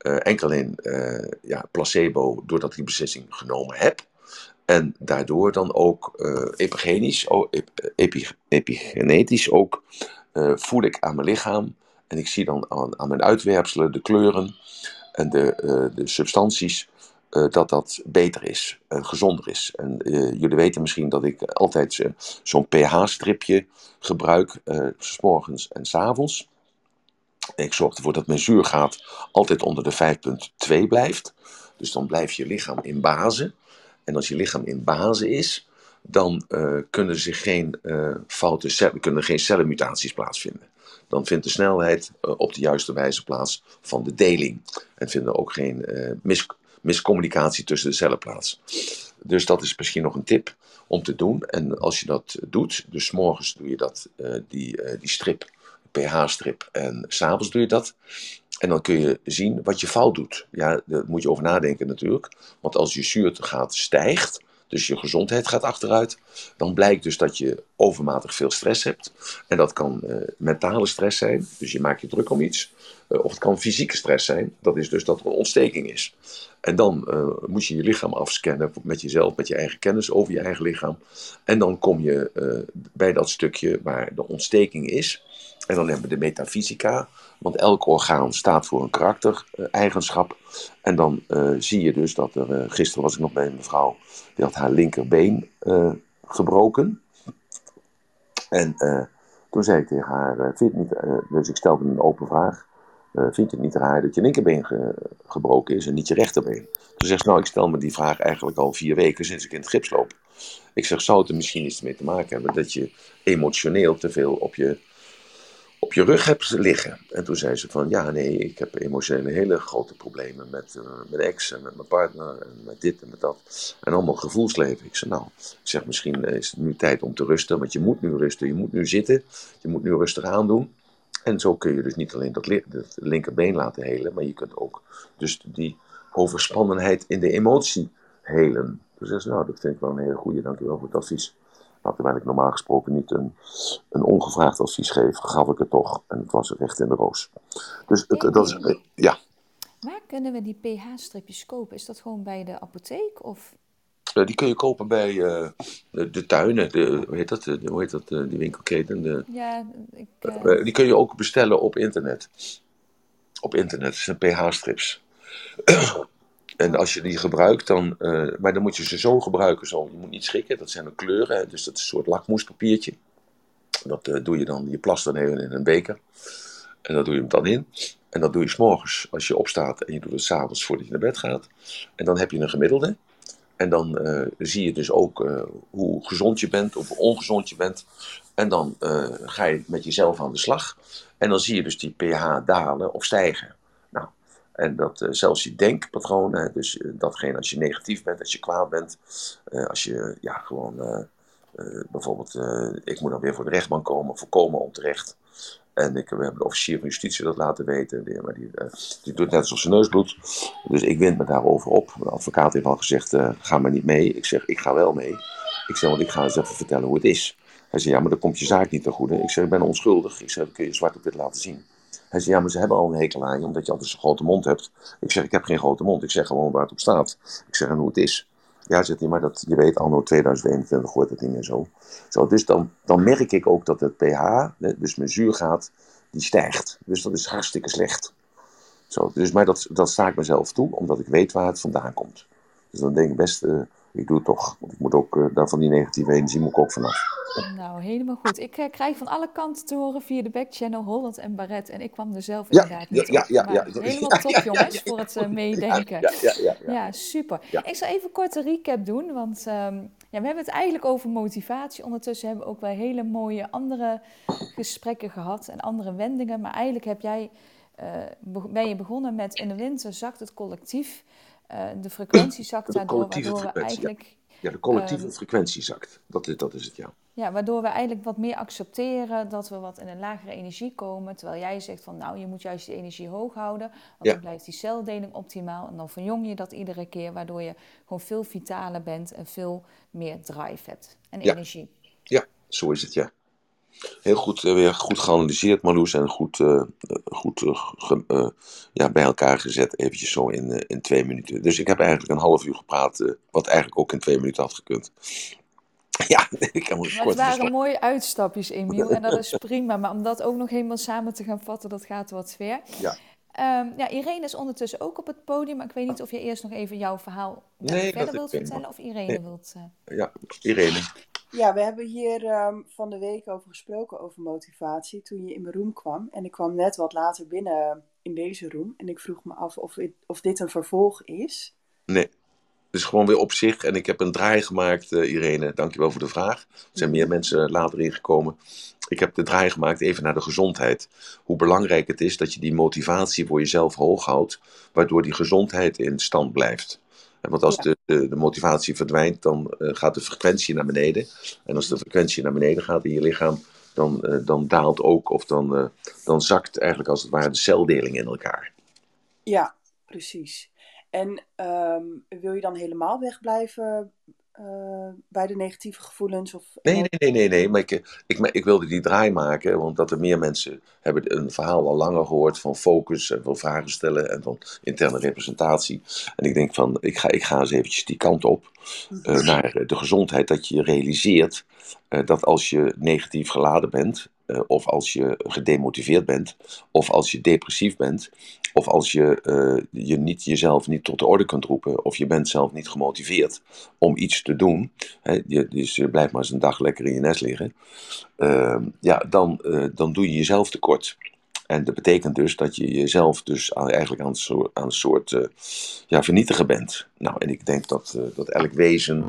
Enkel in ja, placebo, doordat ik die beslissing genomen heb. En daardoor dan ook uh, epigenisch, epi, epigenetisch ook, uh, voel ik aan mijn lichaam. En ik zie dan aan, aan mijn uitwerpselen de kleuren en de, uh, de substanties dat dat beter is en gezonder is. En jullie weten misschien dat ik altijd zo'n pH-stripje gebruik, s morgens en s avonds. Ik zorg ervoor dat mijn zuurgraad altijd onder de 5,2 blijft. Dus dan blijft je lichaam in base. En als je lichaam in base is, dan uh, kunnen zich geen uh, foute cellen, kunnen geen cellenmutaties plaatsvinden. Dan vindt de snelheid uh, op de juiste wijze plaats van de deling. En vindt er ook geen mis, miscommunicatie tussen de cellen plaats. Dus dat is misschien nog een tip om te doen. En als je dat doet, dus morgens doe je dat, die, die strip, pH-strip, en s'avonds doe je dat. En dan kun je zien wat je fout doet. Ja, daar moet je over nadenken natuurlijk. Want als je zuurtegraad stijgt, dus je gezondheid gaat achteruit, dan blijkt dus dat je overmatig veel stress hebt. En dat kan uh, mentale stress zijn, dus je maakt je druk om iets. Uh, of het kan fysieke stress zijn, dat is dus dat er een ontsteking is. En dan uh, moet je je lichaam afscannen met jezelf, met je eigen kennis over je eigen lichaam. En dan kom je bij dat stukje waar de ontsteking is. En dan hebben we de metafysica, want elk orgaan staat voor een karaktereigenschap. En dan uh, zie je dus dat er, uh, gisteren was ik nog bij een mevrouw, die had haar linkerbeen uh, gebroken. En toen zei ik tegen haar, vind niet, dus ik stelde een open vraag. vind je het niet raar dat je linkerbeen ge gebroken is en niet je rechterbeen? Toen zegt ze, nou ik stel me die vraag eigenlijk al vier weken sinds ik in het gips loop. Ik zeg, zou het er misschien iets mee te maken hebben dat je emotioneel te veel op je je rug hebt liggen. En toen zei ze van, ja nee, ik heb emotionele hele grote problemen met uh, mijn ex en met mijn partner en met dit en met dat. En allemaal gevoelsleven. Ik zei, nou, ik zeg misschien is het nu tijd om te rusten, want je moet nu rusten, je moet nu zitten, je moet nu rustig aandoen. En zo kun je dus niet alleen dat, li dat linkerbeen laten helen, maar je kunt ook dus die overspannenheid in de emotie helen. Dus zei ze, nou, dat vind ik wel een hele goede, dankjewel voor het advies. Nou, terwijl ik normaal gesproken niet een, een ongevraagd advies geef, gaf ik het toch. En het was recht in de roos. Dus het, dat is, ja. Waar kunnen we die pH-stripjes kopen? Is dat gewoon bij de apotheek? Of? Uh, die kun je kopen bij uh, de, de, tuinen, de, hoe heet dat, de, hoe heet dat uh, die winkelketen? De, ja, ik, die kun je ook bestellen op internet. Op internet, het zijn pH-strips. En als je die gebruikt, dan, uh, maar dan moet je ze zo gebruiken. Zo. Je moet niet schrikken, dat zijn de kleuren. Hè, dus dat is een soort lakmoespapiertje. Dat uh, doe je dan, je plast dan even in een beker. En dan doe je hem dan in. En dat doe je s'morgens als je opstaat en je doet het s'avonds voordat je naar bed gaat. En dan heb je een gemiddelde. En dan uh, zie je dus ook hoe gezond je bent of hoe ongezond je bent. En dan ga je met jezelf aan de slag. En dan zie je dus die pH dalen of stijgen. En dat uh, zelfs je denkpatroon, dus uh, datgene als je negatief bent, als je kwaad bent, uh, als je ja, gewoon bijvoorbeeld, ik moet dan weer voor de rechtbank komen, voorkomen onterecht. En ik, we hebben de officier van justitie dat laten weten, maar die, die doet net alsof zijn neus bloedt. Dus ik wind me daarover op. De advocaat heeft al gezegd, ga maar niet mee. Ik zeg, ik ga wel mee. Ik zeg, want ik ga eens even vertellen hoe het is. Hij zei, ja, maar dan komt je zaak niet ten goede. Ik zeg, ik ben onschuldig. Ik zeg, kun je zwart op dit laten zien. Hij zei, ja, maar ze hebben al een hekel aan je, omdat je altijd zo'n grote mond hebt. Ik zeg, ik heb geen grote mond. Ik zeg gewoon waar het op staat. Ik zeg, en hoe het is. Ja, zegt hij, maar dat, je weet, anno 2021 hoort dat ding en zo. zo dus dan, dan merk ik ook dat het pH, dus mijn zuurgraad, die stijgt. Dus dat is hartstikke slecht. Zo, dus, maar dat, dat sta ik mezelf toe, omdat ik weet waar het vandaan komt. Dus dan denk ik best, uh, ik doe het toch. Want ik moet ook, uh, daar van die negatieve energie moet ik ook vanaf. Nou, helemaal goed. Ik uh, krijg van alle kanten te horen via de backchannel Holland en Barret. En ik kwam er zelf ja, inderdaad niet ja, ja, *laughs* ja, ja, Helemaal top, jongens, voor het uh, meedenken. Ja, ja, ja, ja. ja super. Ik zal even kort een recap doen, want um, ja, we hebben het eigenlijk over motivatie. Ondertussen hebben we ook wel hele mooie andere gesprekken gehad en andere wendingen. Maar eigenlijk heb jij, ben je begonnen met in de winter zakt het collectief... Uh, de frequentie zakt daardoor, waardoor we eigenlijk... Ja, de collectieve uh, frequentie zakt. Dat is, dat is het, ja. Ja, waardoor we eigenlijk wat meer accepteren dat we wat in een lagere energie komen. Terwijl jij zegt van nou, je moet juist die energie hoog houden. Want ja. dan blijft die celdeling optimaal. En dan verjong je dat iedere keer, waardoor je gewoon veel vitaler bent en veel meer drive hebt en ja. energie. Ja, zo is het, ja. Heel goed, eh, weer goed geanalyseerd, Marloes. En goed, eh, goed eh, ge- eh, ja, bij elkaar gezet, eventjes zo in, eh, in twee minuten. Dus ik heb eigenlijk een half uur gepraat, eh, wat eigenlijk ook in twee minuten had gekund. *laughs* Ja, ik kan me Maar het kort waren verslaan. mooie uitstapjes, Emiel. En dat is *laughs* prima. Maar om dat ook nog helemaal samen te gaan vatten, dat gaat wat ver. Ja. Ehm, ja, Irene is ondertussen ook op het podium. Maar ik weet niet of je eerst nog even jouw verhaal Nee, verder wilt vertellen. Of Irene Nee. wilt... eh, Ja, Irene. Ja, we hebben hier ehm, van de week over gesproken, over motivatie, toen je in mijn room kwam. En ik kwam net wat later binnen in deze room. En ik vroeg me af of, het- of dit een vervolg is. Nee, dus gewoon weer op zich. En ik heb een draai gemaakt, eh, Irene. Dankjewel voor de vraag. Er zijn meer mensen later ingekomen. Ik heb de draai gemaakt even naar de gezondheid. Hoe belangrijk het is dat je die motivatie voor jezelf hoog houdt, waardoor die gezondheid in stand blijft. Want als Ja. de, de, de motivatie verdwijnt, dan eh, gaat de frequentie naar beneden. En als de frequentie naar beneden gaat in je lichaam, dan, eh, dan daalt ook, of dan, eh, dan zakt eigenlijk als het ware de celdeling in elkaar. Ja, precies. En ehm, wil je dan helemaal wegblijven eh, bij de negatieve gevoelens? Of Nee, nee, nee, nee, nee. Maar ik, eh, ik, ik wilde die draai maken, want dat er meer mensen hebben een verhaal al langer gehoord van focus en van vragen stellen en van interne representatie. En ik denk van, ik ga, ik ga eens eventjes die kant op, eh, naar de gezondheid, dat je realiseert eh, dat als je negatief geladen bent, eh, of als je gedemotiveerd bent, of als je depressief bent, of als je je niet, jezelf niet tot de orde kunt roepen, of je bent zelf niet gemotiveerd om iets te doen, hè, je, dus je blijft maar eens een dag lekker in je nest liggen, ja, dan, dan doe je jezelf tekort. En dat betekent dus dat je jezelf dus aan- eigenlijk aan een soort, aan een soort eh, ja, vernietigen bent. Nou, en ik denk dat, eh, dat elk wezen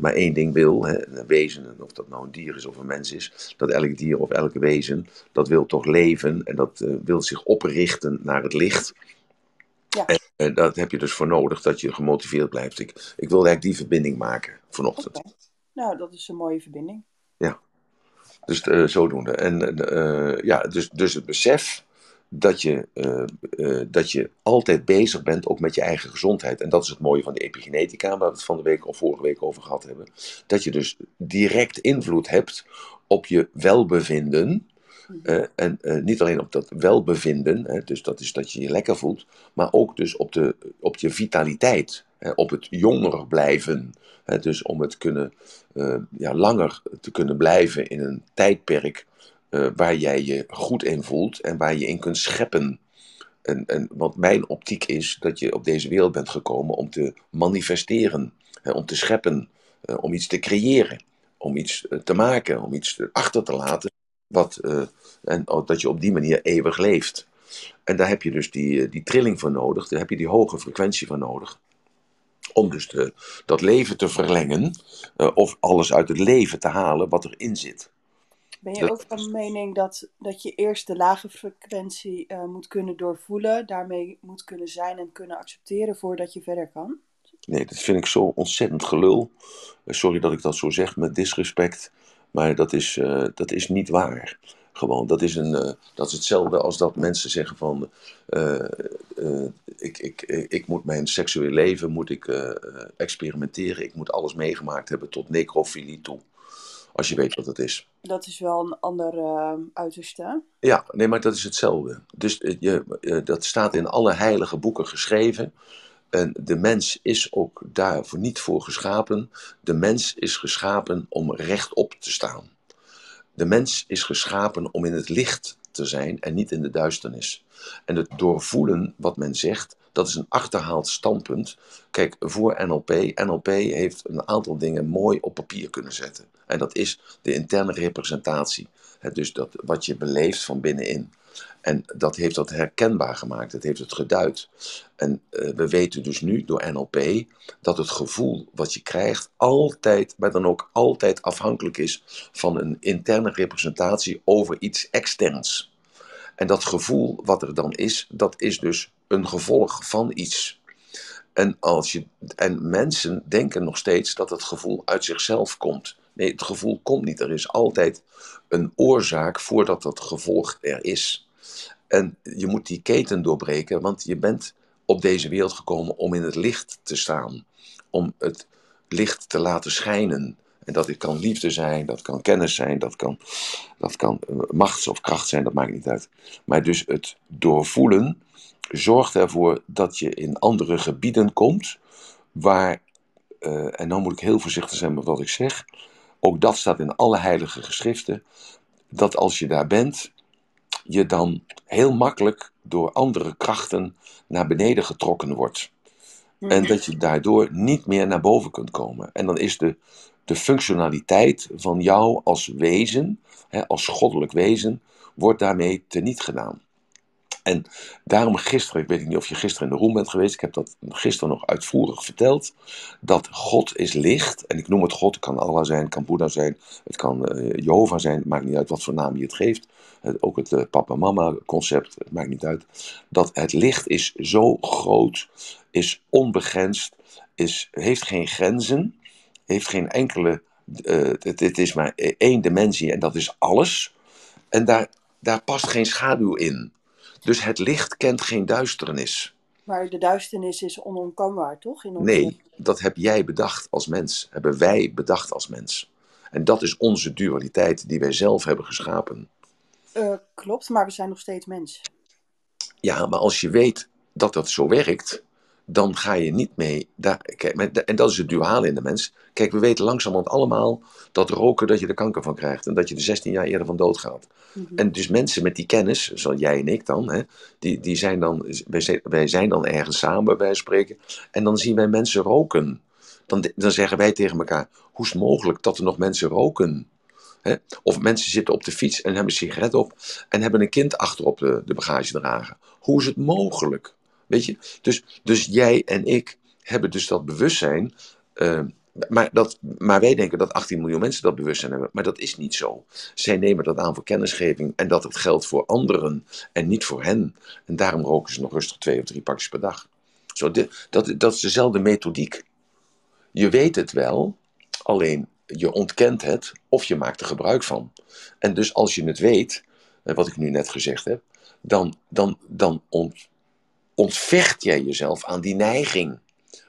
maar één ding wil. Hè, een wezen, en of dat nou een dier is of een mens is, dat elk dier of elke wezen, dat wil toch leven en dat eh, wil zich oprichten naar het licht. Ja. En, dat heb je dus voor nodig, dat je gemotiveerd blijft. Ik, ik wilde eigenlijk die verbinding maken vanochtend. Nou, dat is een mooie verbinding. Dus eh, zodoende. En eh, ja, dus, dus het besef dat je, eh, eh, dat je altijd bezig bent ook met je eigen gezondheid. En dat is het mooie van de epigenetica, waar we het van de week of vorige week over gehad hebben. Dat je dus direct invloed hebt op je welbevinden. Mhm. Eh, en niet alleen op dat welbevinden, hè, dus dat is dat je je lekker voelt, maar ook dus op, de, op je vitaliteit, hè, op het jonger blijven. Hè, dus om het kunnen, ja, langer te kunnen blijven in een tijdperk eh, waar jij je goed in voelt en waar je in kunt scheppen. En, en wat mijn optiek is, dat je op deze wereld bent gekomen om te manifesteren, hè, om te scheppen, eh, om iets te creëren, om iets eh, te maken, om iets achter te laten. Wat, en oh, dat je op die manier eeuwig leeft. En daar heb je dus die, die trilling voor nodig, daar heb je die hoge frequentie voor nodig. Om dus de, dat leven te verlengen, of alles uit het leven te halen wat erin zit. Ben je ook van mening dat, dat je eerst de lage frequentie eh, moet kunnen doorvoelen, daarmee moet kunnen zijn en kunnen accepteren voordat je verder kan? Nee, dat vind ik zo ontzettend gelul. Eh, Sorry dat ik dat zo zeg met disrespect, maar dat is, eh, dat is niet waar. Gewoon, dat is, een, dat is hetzelfde als dat mensen zeggen van, ik, ik, ik, moet mijn seksueel leven moet ik, experimenteren, ik moet alles meegemaakt hebben tot necrofilie toe. Als je weet wat dat is. Dat is wel een ander eh, uiterste. Ja, nee, maar dat is hetzelfde. Dus eh, je, eh, dat staat in alle heilige boeken geschreven. En de mens is ook daarvoor niet voor geschapen. De mens is geschapen om rechtop te staan. De mens is geschapen om in het licht te zijn en niet in de duisternis. En het doorvoelen wat men zegt, dat is een achterhaald standpunt. Kijk, voor NLP, NLP heeft een aantal dingen mooi op papier kunnen zetten. En dat is de interne representatie. Dus dat, wat je beleeft van binnenin. En dat heeft dat herkenbaar gemaakt, het heeft het geduid. En eh, we weten dus nu door NLP dat het gevoel wat je krijgt altijd, maar dan ook altijd afhankelijk is van een interne representatie over iets externs. En dat gevoel wat er dan is, dat is dus een gevolg van iets. En, als je, en mensen denken nog steeds dat het gevoel uit zichzelf komt. Nee, het gevoel komt niet. Er is altijd een oorzaak voordat dat gevolg er is. En je moet die keten doorbreken, want je bent op deze wereld gekomen om in het licht te staan. Om het licht te laten schijnen. En dat kan liefde zijn, dat kan kennis zijn, dat kan, dat kan eh, machts- of kracht zijn, dat maakt niet uit. Maar dus het doorvoelen zorgt ervoor dat je in andere gebieden komt waar, uh, en nou moet ik heel voorzichtig zijn met wat ik zeg, ook dat staat in alle heilige geschriften, dat als je daar bent, je dan heel makkelijk door andere krachten naar beneden getrokken wordt. En dat je daardoor niet meer naar boven kunt komen. En dan is de, de functionaliteit van jou als wezen, hè, als goddelijk wezen, wordt daarmee teniet gedaan. En daarom gisteren, ik weet niet of je gisteren in de room bent geweest, ik heb dat gisteren nog uitvoerig verteld, dat God is licht, en ik noem het God, het kan Allah zijn, het kan Boeddha zijn, het kan uh, Jehovah zijn, het maakt niet uit wat voor naam je het geeft, ook het uh, papa-mama concept, het maakt niet uit, dat het licht is zo groot, is onbegrensd, is, heeft geen grenzen, heeft geen enkele, uh, het, het is maar één dimensie en dat is alles, en daar, daar past geen schaduw in. Dus het licht kent geen duisternis. Maar de duisternis is onontkoombaar, toch? In onze... Nee, dat heb jij bedacht als mens. Hebben wij bedacht als mens. En dat is onze dualiteit die wij zelf hebben geschapen. Uh, klopt, maar we zijn nog steeds mens. Ja, maar als je weet dat dat zo werkt, dan ga je niet mee. Daar, kijk, en dat is het duale in de mens. Kijk, we weten langzamerhand allemaal dat roken, dat je er kanker van krijgt. En dat je er 16 jaar eerder van dood gaat. Mm -hmm. En dus mensen met die kennis, zoals jij en ik dan, hè, die, die zijn dan wij, wij zijn dan ergens samen bij spreken. En dan zien wij mensen roken. Dan, dan zeggen wij tegen elkaar: hoe is het mogelijk dat er nog mensen roken? Hè? Of mensen zitten op de fiets en hebben een sigaret op en hebben een kind achterop de, de bagagedrager. Hoe is het mogelijk? Weet je? Dus, dus jij en ik hebben dus dat bewustzijn. Uh, maar, dat, maar wij denken dat 18 miljoen mensen dat bewustzijn hebben. Maar dat is niet zo. Zij nemen dat aan voor kennisgeving en dat het geldt voor anderen en niet voor hen. En daarom roken ze nog rustig twee of drie pakjes per dag. Zo, dat, dat is dezelfde methodiek. Je weet het wel, alleen je ontkent het of je maakt er gebruik van. En dus als je het weet, wat ik nu net gezegd heb, dan, dan, dan ont, ontvecht jij jezelf aan die neiging.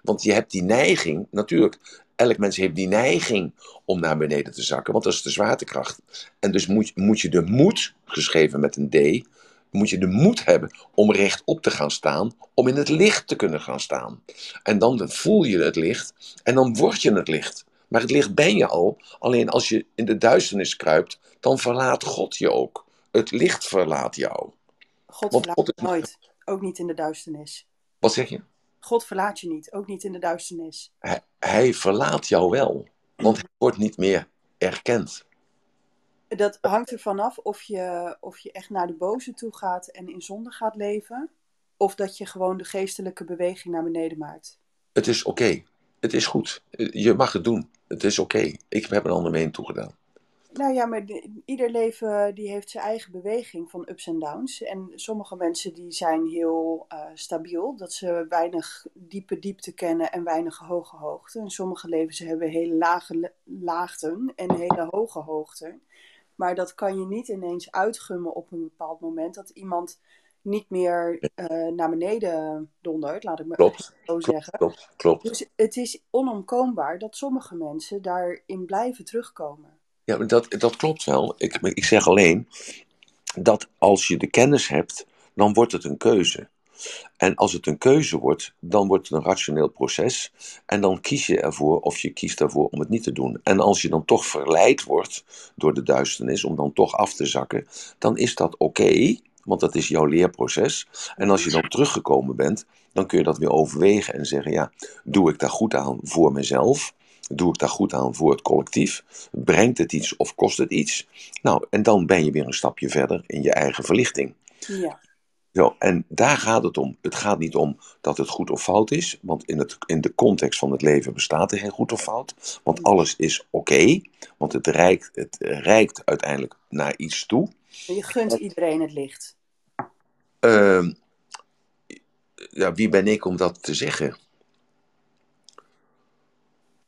Want je hebt die neiging, natuurlijk, elk mens heeft die neiging om naar beneden te zakken, want dat is de zwaartekracht. En dus moet, moet je de moed, geschreven met een D, moet je de moed hebben om rechtop te gaan staan, om in het licht te kunnen gaan staan. En dan voel je het licht en dan word je het licht. Maar het licht ben je al, alleen als je in de duisternis kruipt, dan verlaat God je ook. Het licht verlaat jou. God verlaat God is... nooit, ook niet in de duisternis. Wat zeg je? God verlaat je niet, ook niet in de duisternis. Hij, hij verlaat jou wel, want hij wordt niet meer erkend. Dat hangt ervan af of je, of je echt naar de boze toe gaat en in zonde gaat leven, of dat je gewoon de geestelijke beweging naar beneden maakt. Het is oké. Het is goed. Je mag het doen. Het is oké. Ik heb een andere mening toegedaan. Nou ja, maar de, ieder leven die heeft zijn eigen beweging van ups en downs. En sommige mensen die zijn heel uh, stabiel, dat ze weinig diepe diepte kennen en weinig hoge hoogte. En sommige levens hebben hele lage laagten en hele hoge hoogten. Maar dat kan je niet ineens uitgummen op een bepaald moment dat iemand niet meer uh, naar beneden dondert, laat ik maar klopt, *laughs* zo zeggen. Klopt, klopt. Dus het is onomkoombaar dat sommige mensen daarin blijven terugkomen. Ja, dat, dat klopt wel. Ik, ik zeg alleen dat als je de kennis hebt, dan wordt het een keuze. En als het een keuze wordt, dan wordt het een rationeel proces. En dan kies je ervoor of je kiest ervoor om het niet te doen. En als je dan toch verleid wordt door de duisternis om dan toch af te zakken, dan is dat oké, want dat is jouw leerproces. En als je dan teruggekomen bent, dan kun je dat weer overwegen en zeggen: ja, doe ik daar goed aan voor mezelf? Doe ik daar goed aan voor het collectief? Brengt het iets of kost het iets? Nou, en dan ben je weer een stapje verder in je eigen verlichting. Ja. Zo, en daar gaat het om. Het gaat niet om dat het goed of fout is, want in, het, in de context van het leven bestaat er geen goed of fout. Want alles is oké, want het reikt, het reikt uiteindelijk naar iets toe. Je gunt iedereen het licht. Uh, ja, wie ben ik om dat te zeggen?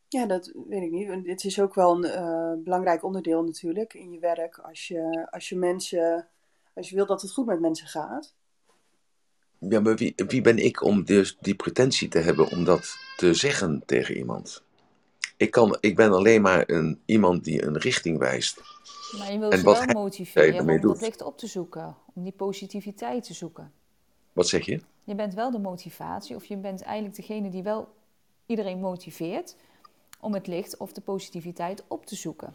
Ja, dat weet ik niet. Het is ook wel een uh, belangrijk onderdeel natuurlijk in je werk. Als je, als je mensen, als je wil dat het goed met mensen gaat. Ja, maar wie, wie ben ik om dus die pretentie te hebben om dat te zeggen tegen iemand? Ik, kan, ik ben alleen maar een, iemand die een richting wijst. Maar je wilt En ze wat wel motiveren om dat doet. licht op te zoeken. Om die positiviteit te zoeken. Wat zeg je? Je bent wel de motivatie, of je bent eigenlijk degene die wel iedereen motiveert om het licht of de positiviteit op te zoeken.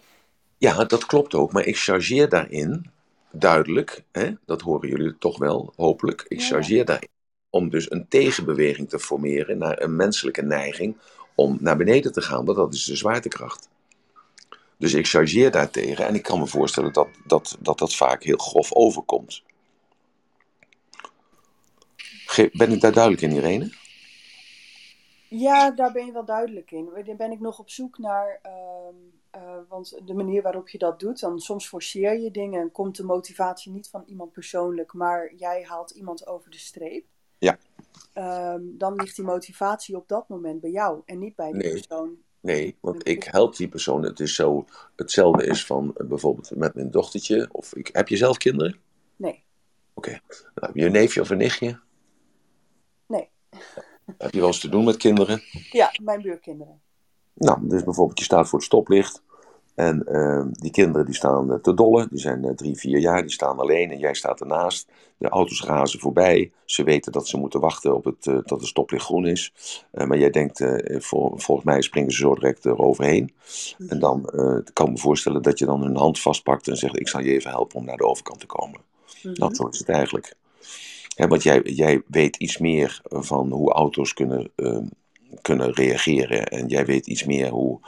Ja, dat klopt ook. Maar ik chargeer daarin duidelijk, hè, dat horen jullie toch wel, hopelijk. Ik Ja, chargeer daarin om dus een tegenbeweging te formeren naar een menselijke neiging om naar beneden te gaan, want dat is de zwaartekracht. Dus ik chargeer daartegen en ik kan me voorstellen dat dat, dat, dat vaak heel grof overkomt. Ben ik daar duidelijk in, Irene? Ja, daar ben je wel duidelijk in. Daar ben ik nog op zoek naar, ehm, eh, want de manier waarop je dat doet, dan soms forceer je dingen en komt de motivatie niet van iemand persoonlijk, maar jij haalt iemand over de streep. Ja. Ehm, dan ligt die motivatie op dat moment bij jou en niet bij die Nee. persoon. Nee, want ik help die persoon. Het is zo, hetzelfde is van eh, bijvoorbeeld met mijn dochtertje. Of ik, heb je zelf kinderen? Nee, Oké. Nou, heb je een neefje of een nichtje? nee. Heb je wel eens te doen met kinderen? Ja, mijn buurkinderen. Nou, dus bijvoorbeeld je staat voor het stoplicht. En eh, die kinderen die staan eh, te dollen. Die zijn eh, drie, vier jaar. Die staan alleen en jij staat ernaast. De auto's razen voorbij. Ze weten dat ze moeten wachten op het, eh, tot het stoplicht groen is. Maar jij denkt, volgens mij springen ze zo direct eroverheen. En dan kan ik me voorstellen dat je dan hun hand vastpakt en zegt: Ik zal je even helpen om naar de overkant te komen. Mhm. Nou, zo is het eigenlijk. Want jij, jij weet iets meer van hoe auto's kunnen, ehm, kunnen reageren. En jij weet iets meer hoe,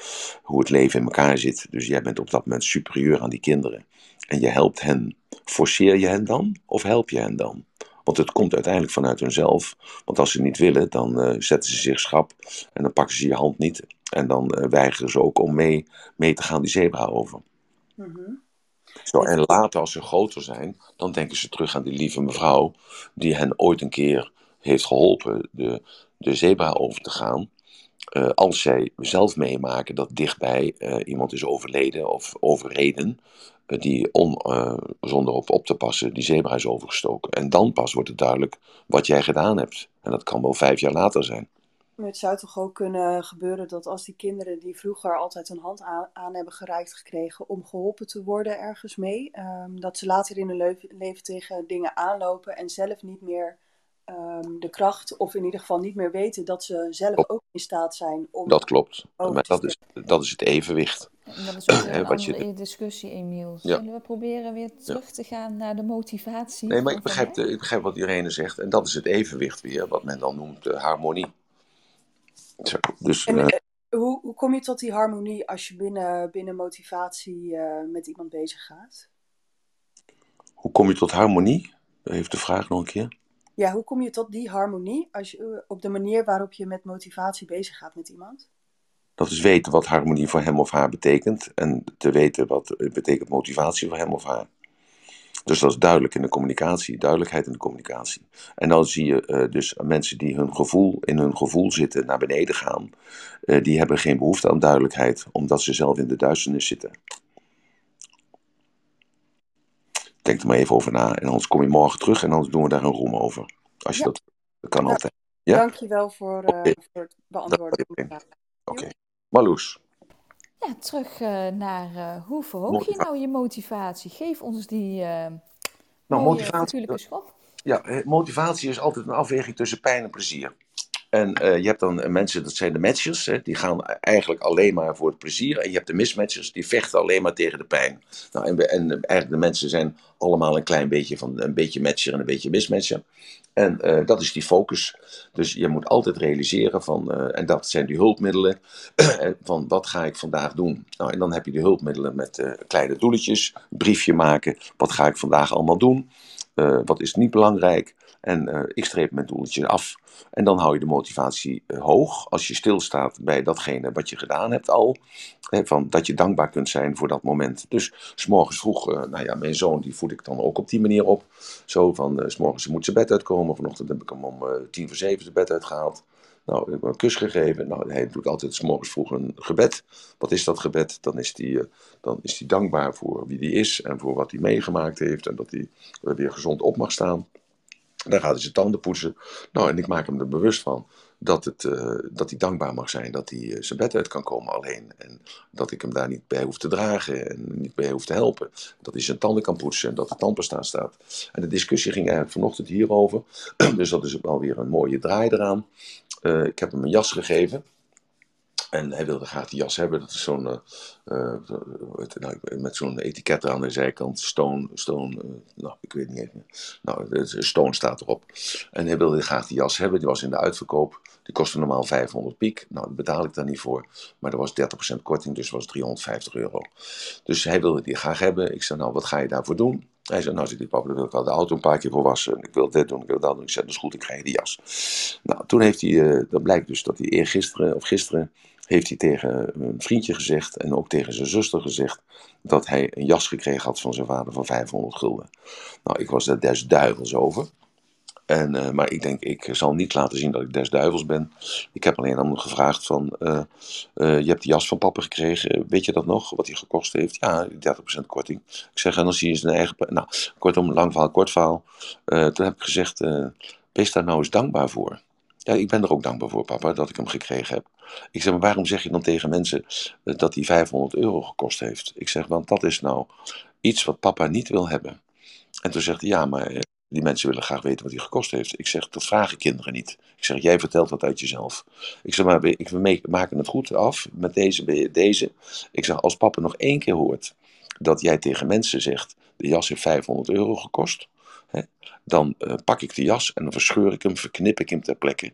hoe het leven in elkaar zit. Dus jij bent op dat moment superieur aan die kinderen. En je helpt hen. Forceer je hen dan? Of help je hen dan? Want het komt uiteindelijk vanuit hunzelf. Want als ze niet willen, dan eh, zetten ze zich schrap. En dan pakken ze je hand niet. En dan eh, weigeren ze ook om mee, mee te gaan die zebra over. Mhm. En later, als ze groter zijn, dan denken ze terug aan die lieve mevrouw die hen ooit een keer heeft geholpen de, de zebra over te gaan. Eh, als zij zelf meemaken dat dichtbij eh, iemand is overleden of overreden, eh, die on, zonder op, op te passen die zebra is overgestoken. En dan pas wordt het duidelijk wat jij gedaan hebt. En dat kan wel vijf jaar later zijn. Maar Het zou toch ook kunnen gebeuren dat als die kinderen die vroeger altijd een hand aan, aan hebben gereikt gekregen om geholpen te worden ergens mee, ehm, dat ze later in hun leven tegen dingen aanlopen en zelf niet meer ehm, de kracht, of in ieder geval niet meer weten dat ze zelf ook in staat zijn om Dat klopt. Maar dat is, dat is het evenwicht. En dat is ook een wat je andere discussie, Emiel. Ja. Zullen we proberen weer terug te gaan naar de motivatie? Nee, maar ik begrijp, de- ik begrijp wat Irene zegt. En dat is het evenwicht weer, wat men dan noemt de harmonie. Zo, dus En eh, eh, hoe, hoe kom je tot die harmonie als je binnen, binnen motivatie eh, met iemand bezig gaat? hoe kom je tot harmonie? Heeft de vraag nog een keer. Ja, hoe kom je tot die harmonie als je, op de manier waarop je met motivatie bezig gaat met iemand? Dat is weten wat harmonie voor hem of haar betekent. En te weten wat betekent motivatie voor hem of haar. Dus dat is duidelijk in de communicatie, duidelijkheid in de communicatie. En dan zie je eh, dus mensen die hun gevoel, in hun gevoel zitten naar beneden gaan. eh, die hebben geen behoefte aan duidelijkheid, omdat ze zelf in de duisternis zitten. Denk er maar even over na. En anders kom je morgen terug en dan doen we daar een roem over. Als je Ja. dat, dat kan Ja. altijd. Ja? Dankjewel voor, eh, Oké. voor het beantwoorden. Oké. Marloes. Ja, terug eh, naar eh, hoe verhoog je nou je motivatie? Geef ons die eh Nou, motivatie, natuurlijke schop. ja, motivatie is altijd een afweging tussen pijn en plezier. En eh, je hebt dan eh, mensen, dat zijn de matchers, hè, die gaan eigenlijk alleen maar voor het plezier. En je hebt de mismatchers, die vechten alleen maar tegen de pijn. Nou, en, en eigenlijk de mensen zijn allemaal een klein beetje van een beetje matcher en een beetje mismatcher. En eh, dat is die focus. Dus je moet altijd realiseren van, eh, en dat zijn die hulpmiddelen, *clears throat* eh, van wat ga ik vandaag doen? Nou, en dan heb je de hulpmiddelen met eh, kleine doeletjes, briefje maken, wat ga ik vandaag allemaal doen? Eh, wat is niet belangrijk? En eh, ik streep mijn doeltje af. En dan hou je de motivatie eh, hoog als je stilstaat bij datgene wat je gedaan hebt al. Hè, van dat je dankbaar kunt zijn voor dat moment. Dus morgens vroeg, eh, nou ja, mijn zoon die voed ik dan ook op die manier op. Zo van, s morgens moet zijn bed uitkomen. Vanochtend heb ik hem om tien voor zeven zijn bed uitgehaald. Nou, ik heb hem een kus gegeven. Nou, hij doet altijd s morgens vroeg een gebed. Wat is dat gebed? Dan is hij, dan is dankbaar voor wie hij is en voor wat hij meegemaakt heeft. En dat hij weer gezond op mag staan. Dan gaat hij zijn tanden poetsen. Nou, en ik maak hem er bewust van dat, het, eh, dat hij dankbaar mag zijn dat hij eh, zijn bed uit kan komen alleen. En dat ik hem daar niet bij hoef te dragen en niet bij hoef te helpen. Dat hij zijn tanden kan poetsen en dat de tandpasta staat. En de discussie ging eigenlijk vanochtend hierover. *clears throat* dus dat is wel weer een mooie draai eraan. Eh, ik heb hem een jas gegeven. En hij wilde graag die jas hebben. Dat is zo'n, uh, nou, met zo'n etiket aan de zijkant. Stone, stone, uh, nou, ik weet niet even. Nou, stone staat erop. En hij wilde graag die jas hebben. Die was in de uitverkoop. Die kostte normaal 500 piek. Nou, daar betaal ik daar niet voor. Maar er was 30% korting, dus was 350 euro. Dus hij wilde die graag hebben. Ik zei, nou, wat ga je daarvoor doen? Hij zei, nou, zit die papa, dan wil ik wel de auto een paar keer voor wassen. Ik wil dit doen, ik wil dat doen. Ik zei, dat is goed, ik krijg die jas. Nou, toen heeft hij, uh, dan blijkt dus dat hij eergisteren of gisteren heeft hij tegen een vriendje gezegd en ook tegen zijn zuster gezegd dat hij een jas gekregen had van zijn vader van 500 gulden. Nou, ik was daar des duivels over. En, uh, maar ik denk, ik zal niet laten zien dat ik des duivels ben. Ik heb alleen aan hem gevraagd van, uh, uh, je hebt die jas van papa gekregen, weet je dat nog, wat hij gekost heeft? Ja, 30% korting. Ik zeg, en dan zie je zijn eigen... Nou, kortom, lang verhaal, kort verhaal. toen heb ik gezegd, wees daar nou eens dankbaar voor. Ja, ik ben er ook dankbaar voor, papa, dat ik hem gekregen heb. Ik zeg, maar waarom zeg je dan tegen mensen dat hij 500 euro gekost heeft? Ik zeg, want dat is nou iets wat papa niet wil hebben. En toen zegt hij, ja, maar die mensen willen graag weten wat hij gekost heeft. Ik zeg, dat vragen kinderen niet. Ik zeg, jij vertelt wat uit jezelf. Ik zeg, maar we maken het goed af met deze, deze. Ik zeg, als papa nog één keer hoort dat jij tegen mensen zegt, de jas heeft 500 euro gekost, hè, dan uh, pak ik de jas en dan verscheur ik hem, verknip ik hem ter plekke.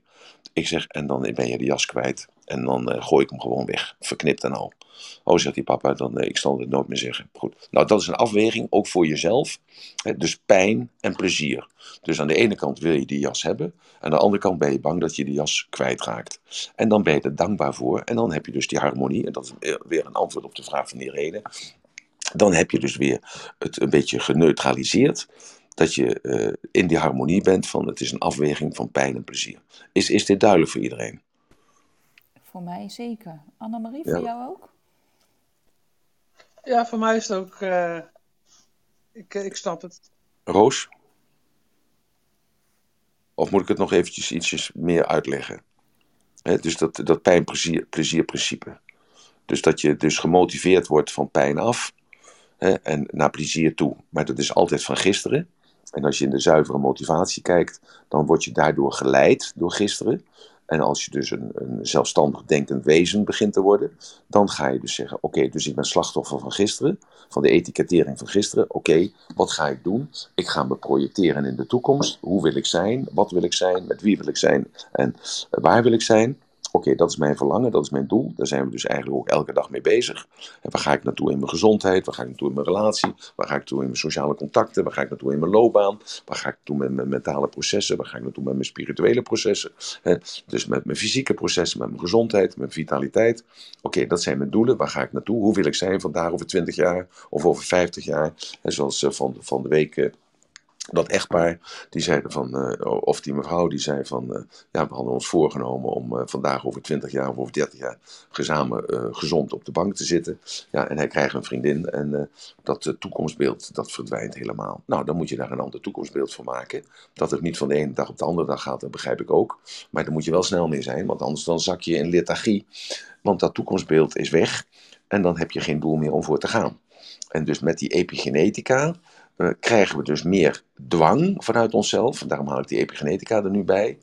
Ik zeg, en dan ben je de jas kwijt. En dan uh, gooi ik hem gewoon weg. Verknipt en al. Oh, zegt die papa, dan, uh, ik zal het nooit meer zeggen. Goed. Nou, dat is een afweging, ook voor jezelf. Hè, dus pijn en plezier. Dus aan de ene kant wil je die jas hebben. Aan de andere kant ben je bang dat je die jas kwijtraakt. En dan ben je er dankbaar voor. En dan heb je dus die harmonie. En dat is weer een antwoord op de vraag van Irene. Dan heb je dus weer het een beetje geneutraliseerd dat je uh, in die harmonie bent van het is een afweging van pijn en plezier. Is, is dit duidelijk voor iedereen? Voor mij zeker. Annemarie, voor ja. jou ook? Ja, voor mij is het ook. Uh, ik, ik snap het. Roos? Of moet ik het nog eventjes ietsjes meer uitleggen? He, dus dat, dat pijn-plezier-principe. Dus dat je dus gemotiveerd wordt van pijn af he, en naar plezier toe. Maar dat is altijd van gisteren. En als je in de zuivere motivatie kijkt, dan word je daardoor geleid door gisteren. En als je dus een, een zelfstandig denkend wezen begint te worden, dan ga je dus zeggen: Oké, dus ik ben slachtoffer van gisteren, van de etikettering van gisteren. Oké, wat ga ik doen? Ik ga me projecteren in de toekomst. Hoe wil ik zijn? Wat wil ik zijn? Met wie wil ik zijn? En waar wil ik zijn? Oké, dat is mijn verlangen, dat is mijn doel. Daar zijn we dus eigenlijk ook elke dag mee bezig. En waar ga ik naartoe in mijn gezondheid? Waar ga ik naartoe in mijn relatie? Waar ga ik naartoe in mijn sociale contacten? Waar ga ik naartoe in mijn loopbaan? Waar ga ik naartoe met mijn mentale processen? Waar ga ik naartoe met mijn spirituele processen? dus met mijn fysieke processen, met mijn gezondheid, met mijn vitaliteit. Oké, dat zijn mijn doelen. Waar ga ik naartoe? Hoe wil ik zijn vandaag over 20 jaar of over 50 jaar? En zoals van, van de week dat echtpaar, die zeiden van, uh, of die mevrouw, die zei van, uh, ja, we hadden ons voorgenomen om uh, vandaag over 20 jaar of over 30 jaar gezamenlijk gezond op de bank te zitten. Ja, en hij krijgt een vriendin en dat toekomstbeeld, dat verdwijnt helemaal. Nou, dan moet je daar een ander toekomstbeeld voor maken. Dat het niet van de ene dag op de andere dag gaat, dat begrijp ik ook. Maar daar moet je wel snel mee zijn, want anders dan zak je in lethargie. Want dat toekomstbeeld is weg en dan heb je geen doel meer om voor te gaan. En dus met die epigenetica uh, krijgen we dus meer dwang vanuit onszelf. Daarom haal ik die epigenetica er nu bij.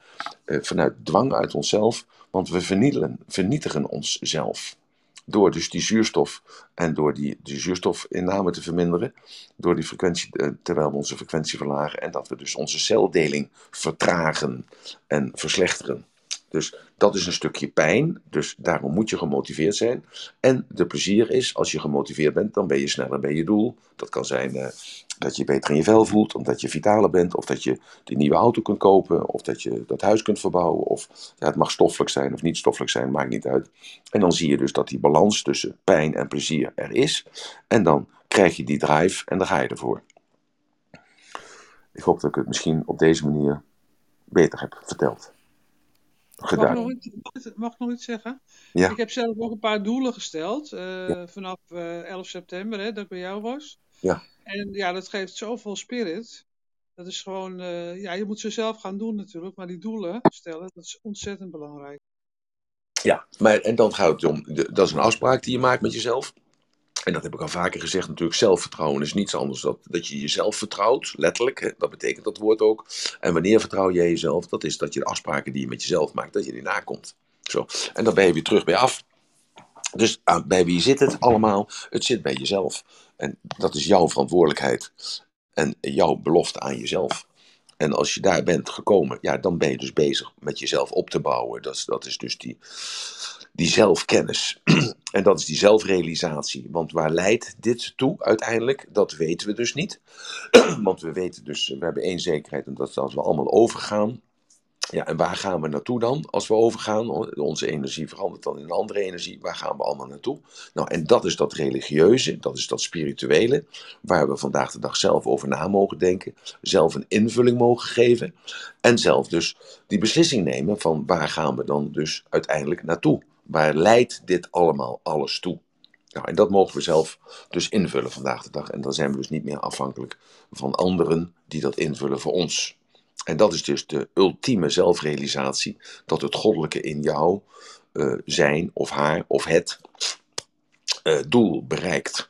Uh, vanuit dwang uit onszelf, want we vernietigen, vernietigen onszelf. Door dus die zuurstof en door die, die zuurstofinname te verminderen, door die frequentie, uh, terwijl we onze frequentie verlagen en dat we dus onze celdeling vertragen en verslechteren. Dus dat is een stukje pijn. Dus daarom moet je gemotiveerd zijn. En de plezier is, als je gemotiveerd bent, dan ben je sneller bij je doel. Dat kan zijn dat je beter in je vel voelt, omdat je vitaler bent, of dat je die nieuwe auto kunt kopen, of dat je dat huis kunt verbouwen, of ja, het mag stoffelijk zijn of niet stoffelijk zijn, maakt niet uit. En dan zie je dus dat die balans tussen pijn en plezier er is. En dan krijg je die drive en dan ga je ervoor. Ik hoop dat ik het misschien op deze manier beter heb verteld. Mag, nog iets, mag ik nog iets zeggen? Ja. Ik heb zelf ook een paar doelen gesteld. Uh, ja. Vanaf uh, 11 september, hè, dat ik bij jou was. Ja. En ja, dat geeft zoveel spirit. Dat is gewoon, eh, ja, je moet ze zelf gaan doen natuurlijk, maar die doelen stellen, dat is ontzettend belangrijk. Ja, maar en dan gaat het om, dat is een afspraak die je maakt met jezelf. En dat heb ik al vaker gezegd, natuurlijk zelfvertrouwen is niets anders dan dat je jezelf vertrouwt, letterlijk. Hè, dat betekent dat woord ook. En wanneer vertrouw jij jezelf? Dat is dat je de afspraken die je met jezelf maakt, dat je die nakomt. Zo. En dan ben je weer terug bij af. Dus ah, bij wie zit het allemaal? Het zit bij jezelf. En dat is jouw verantwoordelijkheid. En jouw belofte aan jezelf. En als je daar bent gekomen, ja, dan ben je dus bezig met jezelf op te bouwen. Dat dat is dus die, die zelfkennis. *clears throat* en dat is die zelfrealisatie. Want waar leidt dit toe uiteindelijk? Dat weten we dus niet. *clears throat* Want we weten dus, we hebben één zekerheid, en dat is als we allemaal overgaan. Ja, en waar gaan we naartoe dan als we overgaan? Onze energie verandert dan in een andere energie. Waar gaan we allemaal naartoe? Nou, en dat is dat religieuze, dat is dat spirituele, waar we vandaag de dag zelf over na mogen denken, zelf een invulling mogen geven en zelf dus die beslissing nemen van waar gaan we dan dus uiteindelijk naartoe? Waar leidt dit allemaal alles toe? Nou, en dat mogen we zelf dus invullen vandaag de dag. En dan zijn we dus niet meer afhankelijk van anderen die dat invullen voor ons. En dat is dus de ultieme zelfrealisatie, dat het goddelijke in jou eh, zijn of haar of het eh, doel bereikt.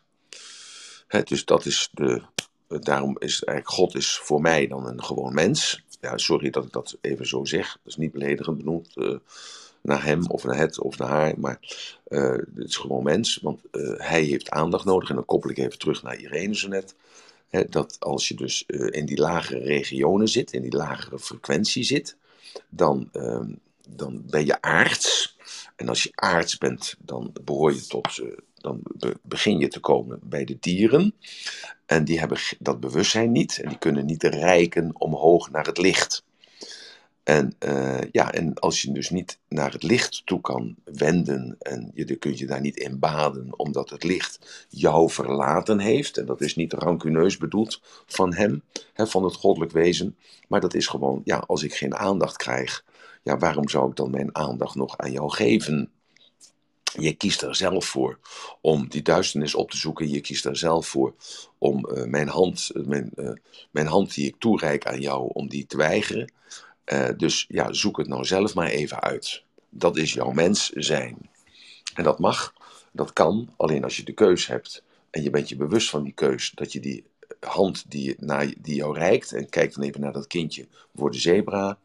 Hè, dus dat is de, eh, daarom is eigenlijk God is voor mij dan een gewoon mens. Ja, sorry dat ik dat even zo zeg, dat is niet beledigend benoemd naar hem of naar het of naar haar, maar het is gewoon mens, want hij heeft aandacht nodig. En dan koppel ik even terug naar Irene zo net. Dat als je dus eh, in die lagere regionen zit, in die lagere frequentie zit, dan, ehm, dan ben je aards. En als je aards bent, dan behoor je tot, eh, dan be- begin je te komen bij de dieren. En die hebben dat bewustzijn niet en die kunnen niet reiken omhoog naar het licht. En, eh, ja, en als je dus niet naar het licht toe kan wenden en je, dan kun je daar niet in baden, omdat het licht jou verlaten heeft. En dat is niet rancuneus bedoeld van hem, hè, van het goddelijk wezen. Maar dat is gewoon, ja, als ik geen aandacht krijg, ja, waarom zou ik dan mijn aandacht nog aan jou geven? Je kiest er zelf voor om die duisternis op te zoeken. Je kiest er zelf voor om eh, mijn, hand, eh, mijn, mijn hand die ik toereik aan jou, om die te weigeren. Eh, dus ja, zoek het nou zelf maar even uit. Dat is jouw mens zijn. En dat mag, dat kan, alleen als je de keus hebt en je bent je bewust van die keus, dat je die hand die, naar, die jou reikt, en kijk dan even naar dat kindje voor de zebra,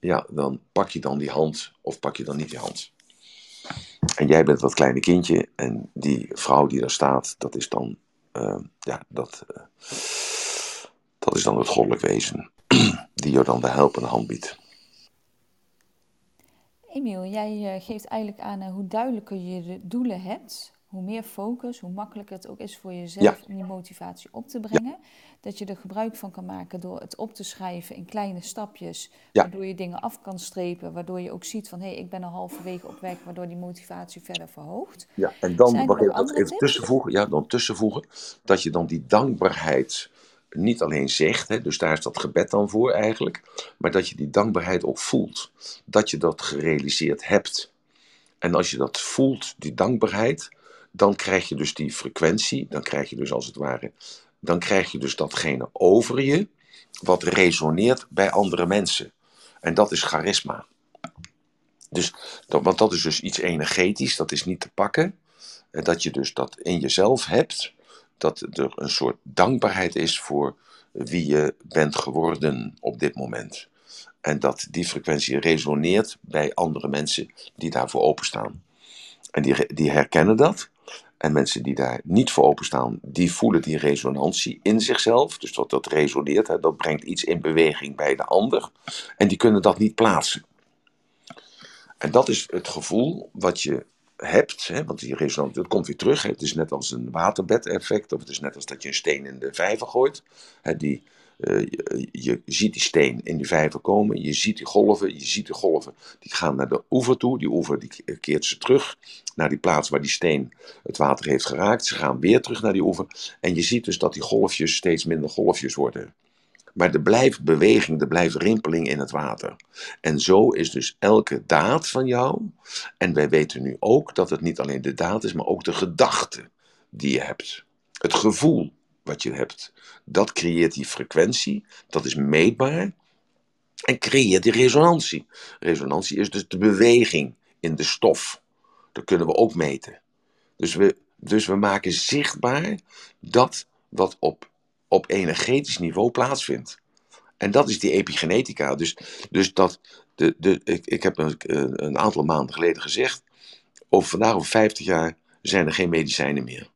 ja, dan pak je dan die hand of pak je dan niet die hand. En jij bent dat kleine kindje en die vrouw die daar staat, dat is dan, eh, ja, dat, eh, dat is dan het goddelijk wezen die jou dan de helpende hand biedt. Emiel, jij eh, geeft eigenlijk aan eh, hoe duidelijker je de doelen hebt, hoe meer focus, hoe makkelijker het ook is voor jezelf Ja. om die motivatie op te brengen. Dat je er gebruik van kan maken door het op te schrijven in kleine stapjes, Ja. waardoor je dingen af kan strepen, waardoor je ook ziet van hé, hey, ik ben al halverwege op weg, waardoor die motivatie verder verhoogt. Ja, en dan nog even, dat even tussenvoegen. Ja, dan tussenvoegen. Dat je dan die dankbaarheid niet alleen zegt, hè, dus daar is dat gebed dan voor eigenlijk, maar dat je die dankbaarheid ook voelt. Dat je dat gerealiseerd hebt. En als je dat voelt, die dankbaarheid, dan krijg je dus die frequentie, dan krijg je dus als het ware, dan krijg je dus datgene over je, wat resoneert bij andere mensen. En dat is charisma. Dus, dat, want dat is dus iets energetisch, dat is niet te pakken. En dat je dus dat in jezelf hebt, dat er een soort dankbaarheid is voor wie je bent geworden op dit moment. En dat die frequentie resoneert bij andere mensen die daarvoor openstaan. En die, die herkennen dat. En mensen die daar niet voor openstaan, die voelen die resonantie in zichzelf. Dus dat dat resoneert, hè, dat brengt iets in beweging bij de ander. En die kunnen dat niet plaatsen. En dat is het gevoel wat je hebt, hè, want die resonantie, dat komt weer terug. Hè, het is net als een waterbed-effect, of het is net als dat je een steen in de vijver gooit. Hè, die, eh, je, je ziet die steen in die vijver komen, je ziet die golven, je ziet die golven, die gaan naar de oever toe. Die oever die keert ze terug naar die plaats waar die steen het water heeft geraakt. Ze gaan weer terug naar die oever. En je ziet dus dat die golfjes steeds minder golfjes worden. Maar er blijft beweging, er blijft rimpeling in het water. En zo is dus elke daad van jou. En wij weten nu ook dat het niet alleen de daad is, maar ook de gedachte die je hebt. Het gevoel wat je hebt, dat creëert die frequentie, dat is meetbaar en creëert die resonantie. Resonantie is dus de beweging in de stof. Dat kunnen we ook meten. Dus we, dus we maken zichtbaar dat wat op, op energetisch niveau plaatsvindt. En dat is die epigenetica. Dus, dus dat, de, de, ik, ik heb een, een aantal maanden geleden gezegd, over vandaag over 50 jaar zijn er geen medicijnen meer.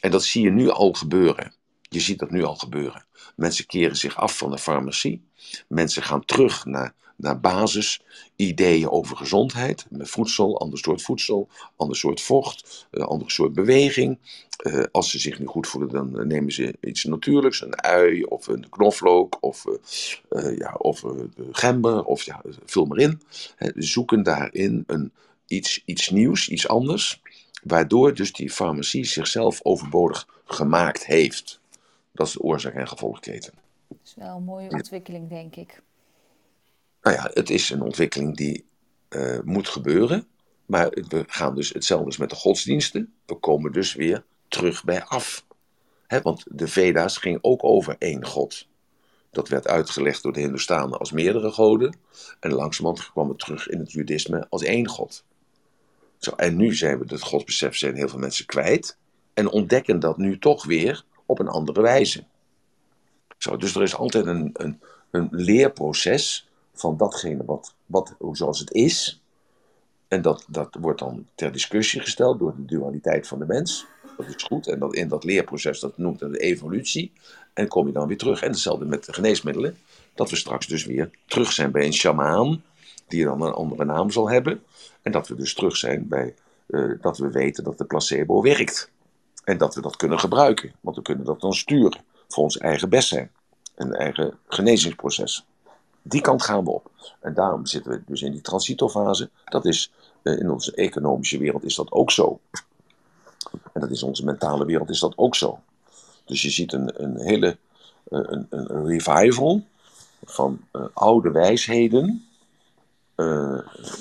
En dat zie je nu al gebeuren. Je ziet dat nu al gebeuren. Mensen keren zich af van de farmacie. Mensen gaan terug naar, naar basisideeën over gezondheid. Met voedsel, ander soort voedsel, ander soort vocht, uh, ander soort beweging. Uh, als ze zich niet goed voelen, dan nemen ze iets natuurlijks. Een ui of een knoflook of, uh, ja, of gember of ja, vul maar in. He, zoeken daarin een, iets, iets nieuws, iets anders. Waardoor dus die farmacie zichzelf overbodig gemaakt heeft. Dat is de oorzaak- en gevolgketen. Dat is wel een mooie ontwikkeling, denk ik. Nou ja, het is een ontwikkeling die uh, moet gebeuren. Maar we gaan dus hetzelfde met de godsdiensten. We komen dus weer terug bij af. Want de Veda's ging ook over één god. Dat werd uitgelegd door de Hindoestanen als meerdere goden. En langzamerhand kwam het terug in het Judaïsme als één god. Zo, en nu zijn we het godsbesef zijn heel veel mensen kwijt. En ontdekken dat nu toch weer op een andere wijze. Zo, dus er is altijd een, een, een leerproces van datgene wat, wat, zoals het is. En dat, dat wordt dan ter discussie gesteld door de dualiteit van de mens. Dat is goed. En dat, in dat leerproces, dat noemt dat de evolutie. En kom je dan weer terug. En hetzelfde met de geneesmiddelen. Dat we straks dus weer terug zijn bij een shamaan. Die dan een andere naam zal hebben. En dat we dus terug zijn bij uh, dat we weten dat de placebo werkt. En dat we dat kunnen gebruiken. Want we kunnen dat dan sturen voor ons eigen best zijn. Een eigen genezingsproces. Die kant gaan we op. En daarom zitten we dus in die transitofase. Dat is uh, in onze economische wereld is dat ook zo. En dat is onze mentale wereld is dat ook zo. Dus je ziet een, een hele uh, een, een, revival van uh, oude wijsheden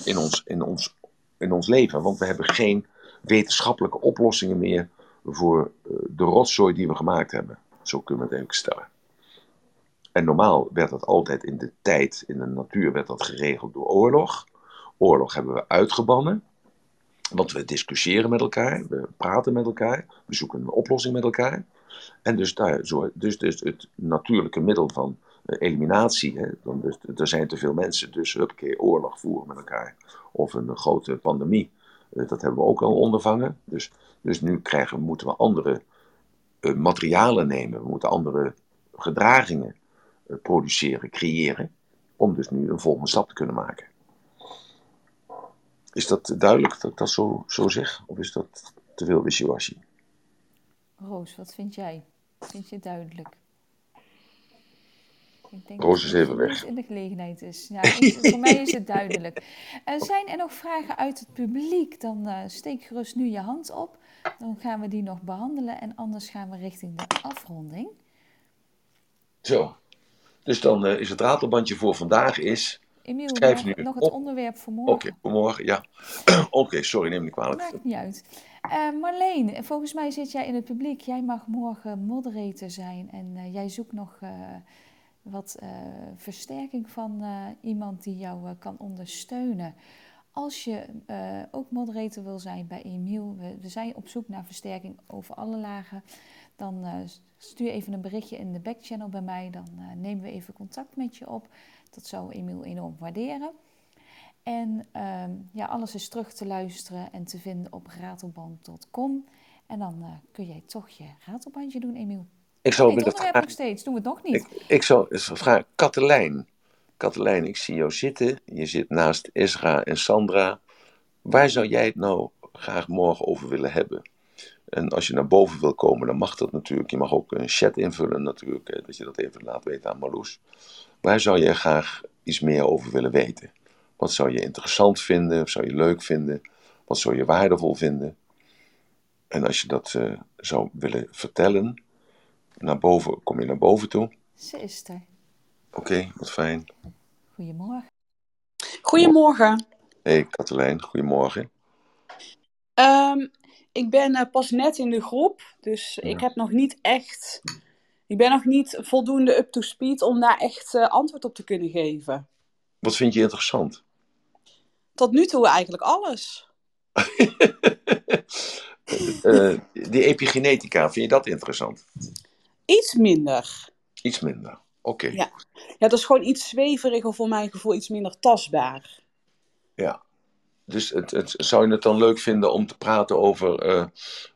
in, ons, in, ons, in ons leven. Want we hebben geen wetenschappelijke oplossingen meer voor de rotzooi die we gemaakt hebben. Zo kunnen we het even stellen. En normaal werd dat altijd in de tijd, in de natuur, werd dat geregeld door oorlog. Oorlog hebben we uitgebannen. Want we discussiëren met elkaar, we praten met elkaar, we zoeken een oplossing met elkaar. En dus, daar, dus, dus het natuurlijke middel van eliminatie, hè, dan dus, er zijn te veel mensen, dus huppakee, oorlog voeren met elkaar. Of een grote pandemie, dat hebben we ook al ondervangen. Dus, dus nu krijgen, moeten we andere uh, materialen nemen, we moeten andere gedragingen produceren, creëren, om dus nu een volgende stap te kunnen maken. Is dat duidelijk dat ik dat zo, zo zeg? Of is dat te veel wishy-washy? Roos, wat vind jij? Vind je het duidelijk? Ik denk Roos is even weg. in de gelegenheid is. Ja, ik, voor mij is het duidelijk. Uh, *laughs* zijn er nog vragen uit het publiek? Dan uh, steek gerust nu je hand op. Dan gaan we die nog behandelen. En anders gaan we richting de afronding. Zo. Dus dan uh, is het ratelbandje voor vandaag is... Emiel, Schrijf nog, nu nog het op. onderwerp voor morgen. Oké, voor morgen, ja. *clears throat* Oké, sorry, neem me niet kwalijk. Maakt niet uit. Uh, Marleen, volgens mij zit jij in het publiek. Jij mag morgen moderator zijn. En uh, jij zoekt nog uh, wat versterking van iemand die jou kan ondersteunen. Als je ook moderator wil zijn bij Emiel, we, we, zijn op zoek naar versterking over alle lagen. Dan stuur even een berichtje in de backchannel bij mij. Dan nemen we even contact met je op. Dat zou Emiel enorm waarderen. En um, ja, alles is terug te luisteren en te vinden op ratelband.com. En dan uh, kun jij toch je ratelbandje doen, Emiel. Ik zou nee, willen nog steeds, doen we het nog niet. Ik, ik zou eens vragen, Katelijn. Katelijn, ik zie jou zitten. Je zit naast Esra en Sandra. Waar zou jij het nou graag morgen over willen hebben? En als je naar boven wil komen, dan mag dat natuurlijk. Je mag ook een chat invullen natuurlijk, hè, dat je dat even laat weten aan Marloes. Waar zou je graag iets meer over willen weten? Wat zou je interessant vinden? Wat zou je leuk vinden? Wat zou je waardevol vinden? En als je dat uh, zou willen vertellen, naar boven, kom je naar boven toe. Ze is er. Oké, okay, wat fijn. Goedemorgen. Goedemorgen. Hey Katelijn, goedemorgen. Um, ik ben eh, pas net in de groep, dus ik heb nog niet echt. Ik ben nog niet voldoende up to speed om daar echt eh, antwoord op te kunnen geven. Wat vind je interessant? Tot nu toe eigenlijk alles. *laughs* Eh, die epigenetica, vind je dat interessant? Iets minder. Iets minder. Oké. Ja. ja, dat is gewoon iets zweveriger voor mijn gevoel, iets minder tastbaar. Ja. Dus het, het, zou je het dan leuk vinden om te praten over eh,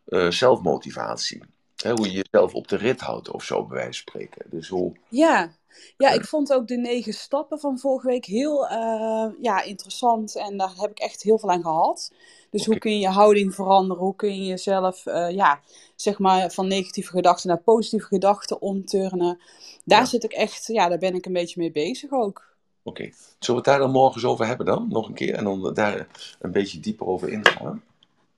eh, zelfmotivatie? Hè, hoe je jezelf op de rit houdt of zo, bij wijze van spreken. Dus hoe... Ja. ja, ik vond ook de negen stappen van vorige week heel eh, ja, interessant en daar heb ik echt heel veel aan gehad. Dus hoe kun je je houding veranderen? Hoe kun je jezelf ja, zeg maar van negatieve gedachten naar positieve gedachten omturnen? Daar Ja. zit ik echt, ja, daar ben ik een beetje mee bezig ook. Oké. Zullen we het daar dan morgen eens over hebben dan? Nog een keer? En dan daar een beetje dieper over ingaan?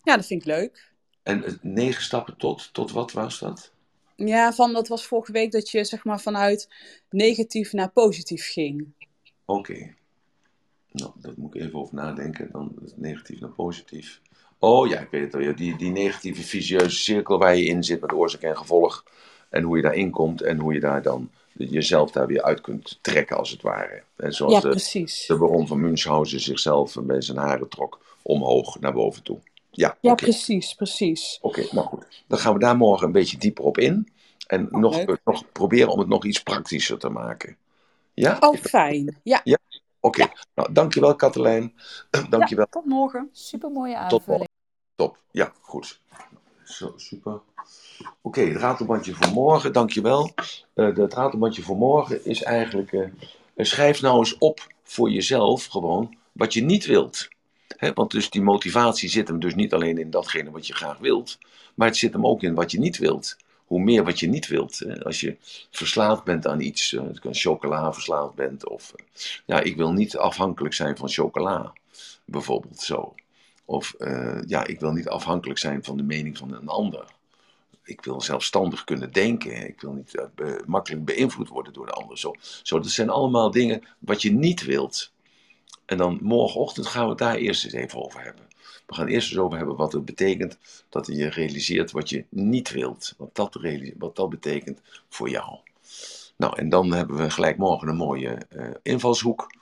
Ja, dat vind ik leuk. En eh, negen stappen tot, tot wat was dat? Ja, van dat was vorige week dat je zeg maar vanuit negatief naar positief ging. Oké. Nou, daar moet ik even over nadenken. Dan negatief naar positief. Oh ja, ik weet het al. Die, die negatieve visieuze cirkel waar je in zit met oorzaak en gevolg. En hoe je daarin komt en hoe je daar dan jezelf daar weer uit kunt trekken, als het ware. En zoals Ja, de, precies. de baron van Münchhausen zichzelf bij zijn haren trok omhoog naar boven toe. Ja, Ja, precies, precies. Oké, nou goed. Dan gaan we daar morgen een beetje dieper op in. En nog, leuk. nog proberen om het nog iets praktischer te maken. Ja? Oh, fijn. Ja, Oké. Nou, dankjewel Katelijn. dankjewel. tot morgen. Super mooie Tot morgen. Top. Ja, goed. Zo, super. Oké, het ratelbandje voor morgen, dankjewel. Eh het ratelbandje voor morgen is eigenlijk... eh, eh, schrijf nou eens op voor jezelf gewoon wat je niet wilt. Want dus die motivatie zit hem dus niet alleen in datgene wat je graag wilt, maar het zit hem ook in wat je niet wilt. Hoe meer wat je niet wilt. Als je verslaafd bent aan iets, kan chocola verslaafd bent, of ja, ik wil niet afhankelijk zijn van chocola, bijvoorbeeld zo. Of eh, ja, ik wil niet afhankelijk zijn van de mening van een ander. Ik wil zelfstandig kunnen denken. Ik wil niet eh, makkelijk beïnvloed worden door de ander. Zo, zo, dat zijn allemaal dingen wat je niet wilt. En dan morgenochtend gaan we het daar eerst eens even over hebben. We gaan eerst eens over hebben wat het betekent dat je realiseert wat je niet wilt. Wat dat, wat dat betekent voor jou. Nou, en dan hebben we gelijk morgen een mooie eh, invalshoek.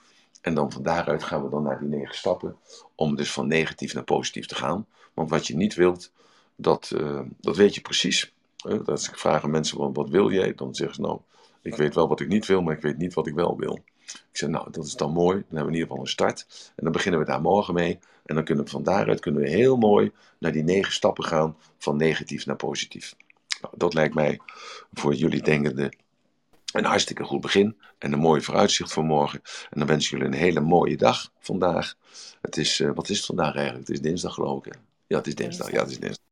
En dan van daaruit gaan we dan naar die negen stappen. Om dus van negatief naar positief te gaan. Want wat je niet wilt, dat, eh, dat weet je precies. Eh, als ik vraag aan mensen, wat, wat wil jij? Dan zeggen ze nou, ik weet wel wat ik niet wil, maar ik weet niet wat ik wel wil. Ik zeg, nou, dat is dan mooi. Dan hebben we in ieder geval een start. En dan beginnen we daar morgen mee. En dan kunnen we van daaruit kunnen we heel mooi naar die negen stappen gaan. Van negatief naar positief. Nou, dat lijkt mij voor jullie denkende een hartstikke goed begin. En een mooi vooruitzicht voor morgen. En dan wens ik jullie een hele mooie dag vandaag. Het is, eh, wat is het vandaag eigenlijk? Het is dinsdag geloof ik. hè? Ja, het is dinsdag. Ja, het is dinsdag.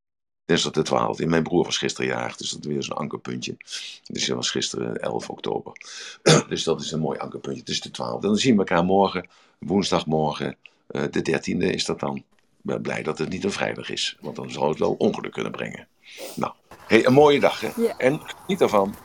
Dinsdag de 12e. Mijn broer was gisteren jarig, dus dat is weer zo'n ankerpuntje. Dus dat was gisteren 11 oktober. *clears throat* dus dat is een mooi ankerpuntje. Het is de 12e. Dan zien we elkaar morgen, woensdagmorgen, eh, de 13e is dat dan. Ik ben blij dat het niet een vrijdag is, want dan zou het wel ongeluk kunnen brengen. Nou, hey, een mooie dag hè. Ja. En geniet ervan.